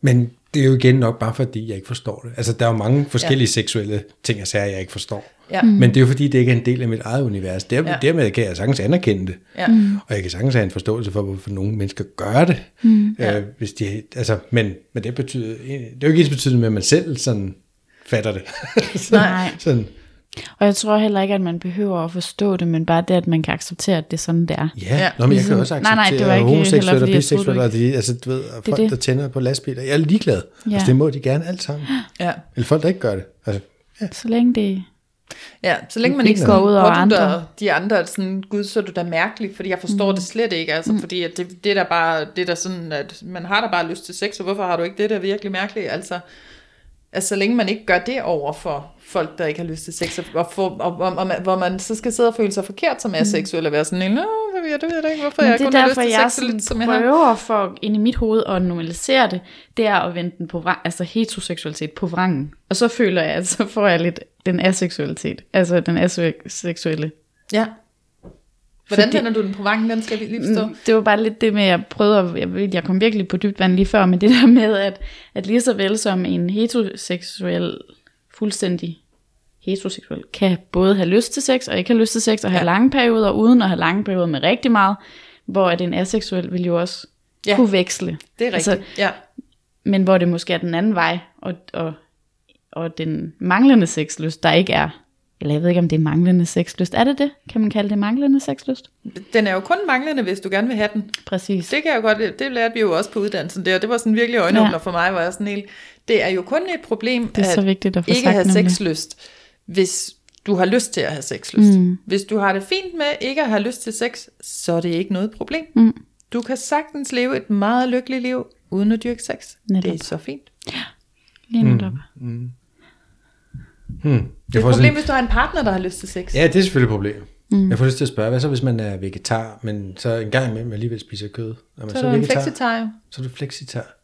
Men det er jo igen nok bare fordi, jeg ikke forstår det. Altså, der er jo mange forskellige ja. seksuelle ting og sager, jeg ikke forstår. Ja. Men det er jo fordi, det ikke er en del af mit eget univers. Der, Ja. ja. Dermed kan jeg sagtens anerkende det. Ja. Og jeg kan sagtens have en forståelse for, hvorfor nogle mennesker gør det. Mm. Øh, hvis de, altså, men, men det, betyder, det er jo ikke ens betydende med, at man selv sådan fatter det. Nej. *laughs* sådan, Og jeg tror heller ikke, at man behøver at forstå det, men bare det, at man kan acceptere, at det er sådan, det er. ja, Ja. ja. Nå, men jeg kan Ligesom- også Nej, nej, det acceptere var ikke heller, homoseksuelle og biseksuelle, og de, altså, du ved, og folk, det. der tænder på lastbiler. Jeg er ligeglad. Ja. Ja. Altså, det må de gerne alt sammen. Ja. Eller folk, der ikke gør det. Altså, Så længe det... ja, så længe man Det ikke går ud over andre. de andre, at sådan, gud, så er du da mærkelig, fordi jeg forstår mm. det slet ikke, altså, mm. fordi at det, det er da bare, det er da sådan, at man har da bare lyst til sex, og hvorfor har du ikke det, der er virkelig mærkeligt, altså, altså så længe man ikke gør det over for folk, der ikke har lyst til sex, og, for, og, og, og man, hvor man så skal sidde og føle sig forkert som aseksuel, og være sådan, Nå, det ved jeg, det ved jeg ikke, hvorfor Men jeg det er kun har lyst til jeg sex, så lidt, som jeg har. prøver for ind i mit hoved at normalisere det, det er at vende den på vrang, altså heteroseksualitet på vrangen. Og så føler jeg, at så får jeg lidt den aseksualitet, altså den aseksuelle. Ja. Hvordan Fordi- vender du den på vangen, den skal vi lige forstå? Mm, Det var bare lidt det med, at jeg prøvede, at, jeg, jeg kom virkelig på dybt vand lige før, men det der *laughs* med, at, at lige så vel som en heteroseksuel, fuldstændig heteroseksuel, kan både have lyst til sex og ikke have lyst til sex, og have Ja. lange perioder uden at have lange perioder med rigtig meget, hvor at en aseksuel vil jo også ja. kunne veksle. Det er rigtigt, Altså, ja. men hvor det måske er den anden vej, og, og, og den manglende sexlyst, der ikke er, eller jeg ved ikke, om det er manglende sexlyst. Er det det? Kan man kalde det manglende sexlyst? Den er jo kun manglende, hvis du gerne vil have den. Præcis. Det kan jeg jo godt, det lærte vi jo også på uddannelsen der. Det var sådan virkelig øjenåbner ja. Ja. for mig, hvor jeg sådan helt, det er jo kun et problem Det er at så vigtigt at få ikke sagt have nemlig. sexlyst, hvis du har lyst til at have sexlyst. Mm. Hvis du har det fint med ikke at have lyst til sex, så er det ikke noget problem. Mm. Du kan sagtens leve et meget lykkeligt liv, uden at dyrke sex. Netop. Det er så fint. Lige netop. Hmm, Det er et problem, sådan, hvis du har en partner, der har lyst til sex. ja, det er selvfølgelig et problem. Mm. Jeg får lyst til at spørge, hvad så hvis man er vegetar, men så en gang imellem alligevel spiser kød? Er man så er du en flexitar jo. Så er du flexitar.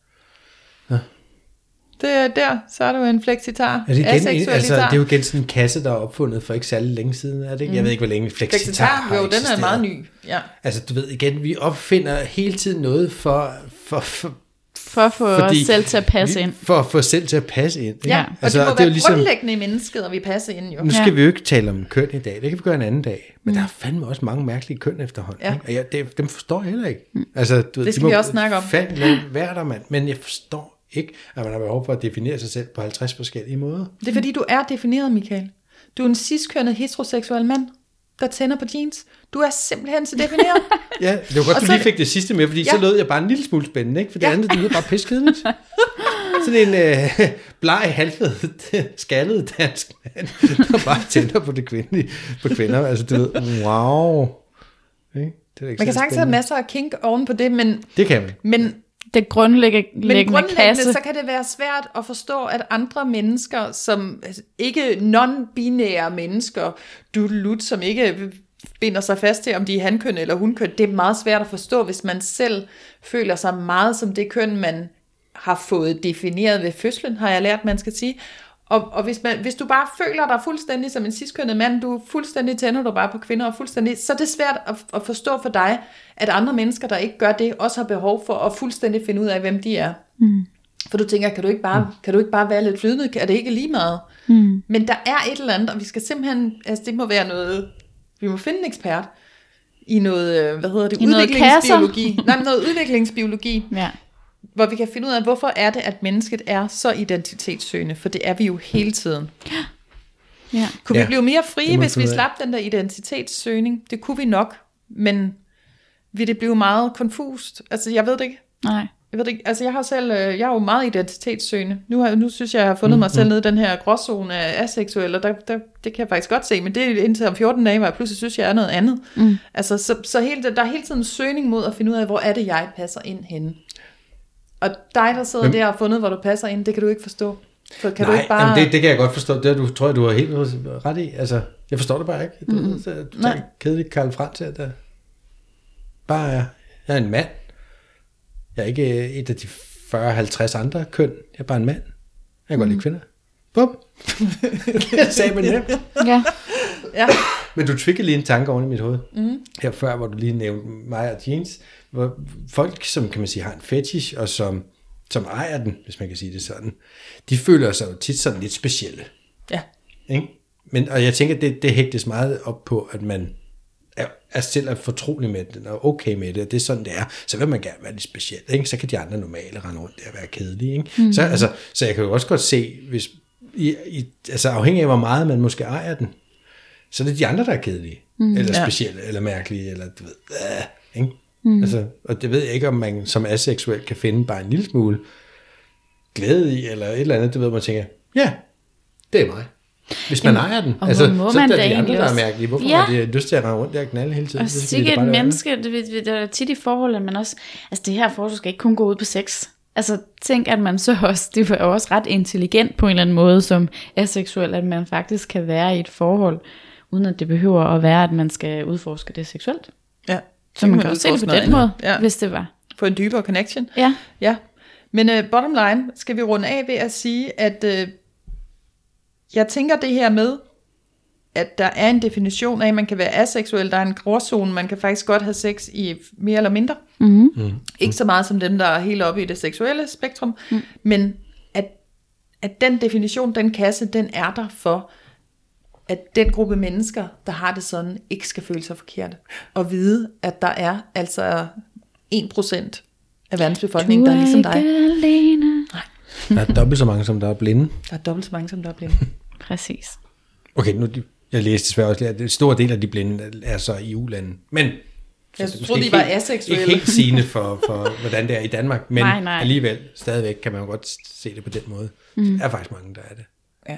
Det er der, så er du en flexitar. Er det, igen, altså, det er jo igen sådan en kasse, der er opfundet for ikke særlig længe siden, er det ikke? Jeg ved ikke, hvor længe flexitar, flexitar, har jo, den er eksisteret. meget ny. Ja. Altså, du ved igen, vi opfinder hele tiden noget for, for, for, For at få os selv til at passe vi- ind. For at få os selv til at passe ind. ikke? Ja, og altså, det må det er være jo ligesom, grundlæggende i mennesket, og vi passer ind jo. nu skal Ja. vi jo ikke tale om køn i dag, det kan vi gøre en anden dag. Men der er fandme også mange mærkelige køn efterhånden. Ja. Ikke? Og jeg, det, dem forstår jeg heller ikke. Altså, du Det skal de må vi også snakke om. Fandme være der, mand. Men jeg forstår ikke, at man har behov for at definere sig selv på 50 forskellige måder. Det er fordi, du er defineret, Michael. Du er en ciskønnet heteroseksuel mand. Der tænder på jeans. Du er simpelthen så defineret. *laughs* Ja, det var godt, Og du så- lige fik det sidste med, fordi ja. så lød jeg bare en lille smule spændende, ikke? For det Ja. andet, det lyder bare piskedeligt. *laughs* Sådan en øh, *laughs* bleg, halvfed, skaldet dansk mand, der bare tænder på det kvindelige, på kvinder. Altså, du ved, wow. Ikke? Det er ikke Man kan sagtens have masser af kink oven på det, men, Det kan man. men Det grundlæggende Men grundlæggende, kasse. så kan det være svært at forstå, at andre mennesker, som altså, ikke non-binære mennesker, dudelut, som ikke binder sig fast til, om de er hankøn eller hunkøn, det er meget svært at forstå, hvis man selv føler sig meget som det køn, man har fået defineret ved fødslen, har jeg lært, man skal sige. Og, og hvis, man, hvis du bare føler dig fuldstændig som en ciskønnet mand, du er fuldstændig tænder du bare på kvinder, og fuldstændig, så er det svært at, at forstå for dig, at andre mennesker, der ikke gør det, også har behov for at fuldstændig finde ud af, hvem de er. Mm. For du tænker, kan du ikke bare, kan du ikke bare være lidt flydende? Er det ikke lige meget? Mm. Men der er et eller andet, og vi skal simpelthen, altså det må være noget, vi må finde en ekspert i noget, øh, hvad hedder det, I noget udviklingsbiologi. Nej, men noget udviklingsbiologi, Ja. Hvor vi kan finde ud af, hvorfor er det, at mennesket er så identitetssøgende, for det er vi jo hele tiden. ja. Kunne Ja, vi blive mere frie, hvis vi slap den der identitetssøgning? Det kunne vi nok, men vil det blive meget konfust? Altså, jeg ved det ikke. Nej. Jeg ved det ikke. Altså, jeg har selv, øh, jeg er jo meget identitetssøgende. Nu, har, nu synes jeg, jeg har fundet mig selv nede i den her gråzone af aseksuel, og der, der, det kan jeg faktisk godt se, men det er indtil om 14 dage, hvor jeg pludselig synes, jeg er noget andet. Mm. Altså, så, så hele, det- der er hele tiden en søgning mod at finde ud af, hvor er det, jeg passer ind henne. Og dig, der sidder der og har fundet, hvor du passer ind, det kan du ikke forstå. For kan Nej, du ikke bare... jamen det, det kan jeg godt forstå. Det du, tror jeg, du har helt ret i. Altså, jeg forstår det bare ikke. Du mm. ved, så, du Nej. tager kedeligt Karl Franz her, der bare er, jeg er en mand. Jeg er ikke øh, et af de 40-50 andre køn. Jeg er bare en mand. Jeg kan godt lide kvinder. Bum. *laughs* det sagde man *laughs* nemt. Ja. Ja. Men du tvikkede lige en tanke oven i mit hoved. Mm. Her før, hvor du lige nævnte mig og jeans. Hvor folk, som kan man sige, har en fetish, og som, som ejer den, hvis man kan sige det sådan, de føler sig jo tit sådan lidt specielle. ja. Ikke? Men, og jeg tænker, det, det hægtes meget op på, at man er, er selv er fortrolig med det, og okay med det, og det er sådan, det er. Så vil man gerne være lidt speciel, ikke? Så kan de andre normale rende rundt der og være kedelige, ikke? Mm. Så, altså, så jeg kan jo også godt se, hvis, i, i, altså afhængig af, hvor meget man måske ejer den, så er det de andre, der er kedelige, mm. eller Ja. specielle, eller mærkelige, eller du ved, øh, ikke? Mm. Altså, og det ved jeg ikke, om man som aseksuel kan finde bare en lille smule glæde i, eller et eller andet, det ved man tænker, ja, det er mig. Hvis man ejer den, og altså, må så er man det da de andre, der er mærkelige. Hvorfor Ja. har de lyst til at rende rundt der og knalde hele tiden? Og Så skal de sikkert et menneske, det, det, det er tit i forhold, at man også, altså det her forhold skal ikke kun gå ud på sex. Altså tænk, at man så også, det er også ret intelligent på en eller anden måde som aseksuel, at man faktisk kan være i et forhold, uden at det behøver at være, at man skal udforske det seksuelt. ja. Så man kan også se det på den måde, Ja. hvis det var. Få en dybere connection. Ja, Ja, men uh, bottom line skal vi runde af ved at sige, at uh, jeg tænker det her med, at der er en definition af, at man kan være aseksuel, der er en gråzone, man kan faktisk godt have sex i mere eller mindre. mm-hmm. Mm. Ikke så meget som dem, der er helt oppe i det seksuelle spektrum, mm. men at, at den definition, den kasse, den er der for, at den gruppe mennesker, der har det sådan, ikke skal føle sig forkert. Og vide, at der er altså 1% af verdens befolkning, der er ligesom dig. alene. Der er dobbelt så mange, som der er blinde. Der er dobbelt så mange, som der er blevet. *laughs* Præcis. Okay, nu, jeg læste desværre også, at en stor del af de blinde er så i U-landet. Men Jeg er troede, de var ikke helt- aseksuelle. Ikke helt sigende for, for, hvordan det er i Danmark, men Nej, nej. alligevel stadigvæk kan man jo godt se det på den måde. Mm. Der er faktisk mange, der er det. Ja.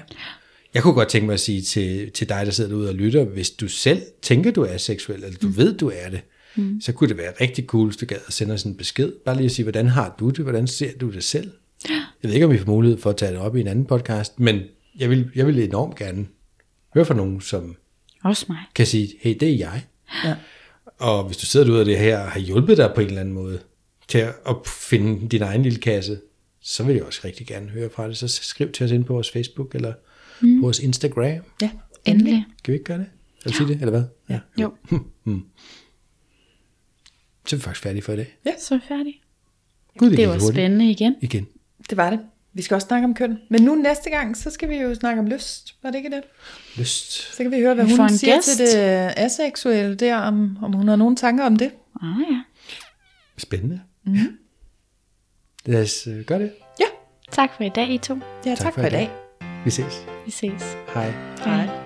Jeg kunne godt tænke mig at sige til, til dig, der sidder derude og lytter, hvis du selv tænker, du er seksuel, eller du mm. ved, du er det, mm. så kunne det være rigtig cool, hvis du gad at sende os en besked. Bare lige at sige, hvordan har du det? Hvordan ser du det selv? Jeg ved ikke, om vi får mulighed for at tage det op i en anden podcast, men jeg vil, jeg vil enormt gerne høre fra nogen, som Også mig. kan sige, hey, det er jeg. Ja. Og hvis du sidder derude af det her, og har hjulpet dig på en eller anden måde til at finde din egen lille kasse, så vil jeg også rigtig gerne høre fra det. Så skriv til os ind på vores Facebook eller mm. på vores Instagram. ja, Endelig. Kan vi ikke gøre det? Eller sige det, eller hvad? Ja. Jo, *laughs* Så er vi faktisk færdige for i dag. så er vi færdige. Gud, Det gik var hurtigt. spændende igen. Igen. Det var det. Vi skal også snakke om køn. Men nu næste gang, så skal vi jo snakke om lyst. Var det ikke det? Lyst. Så kan vi høre, hvad Vi hun siger gæst. til det aseksuelle der, om, om hun har nogle tanker om det. Ah ja. Spændende. Mm. Lad os øh, gøre det. Ja, Tak for i dag, I to. ja tak, tak for i dag. Vi ses. Vi ses. Hej. Hej.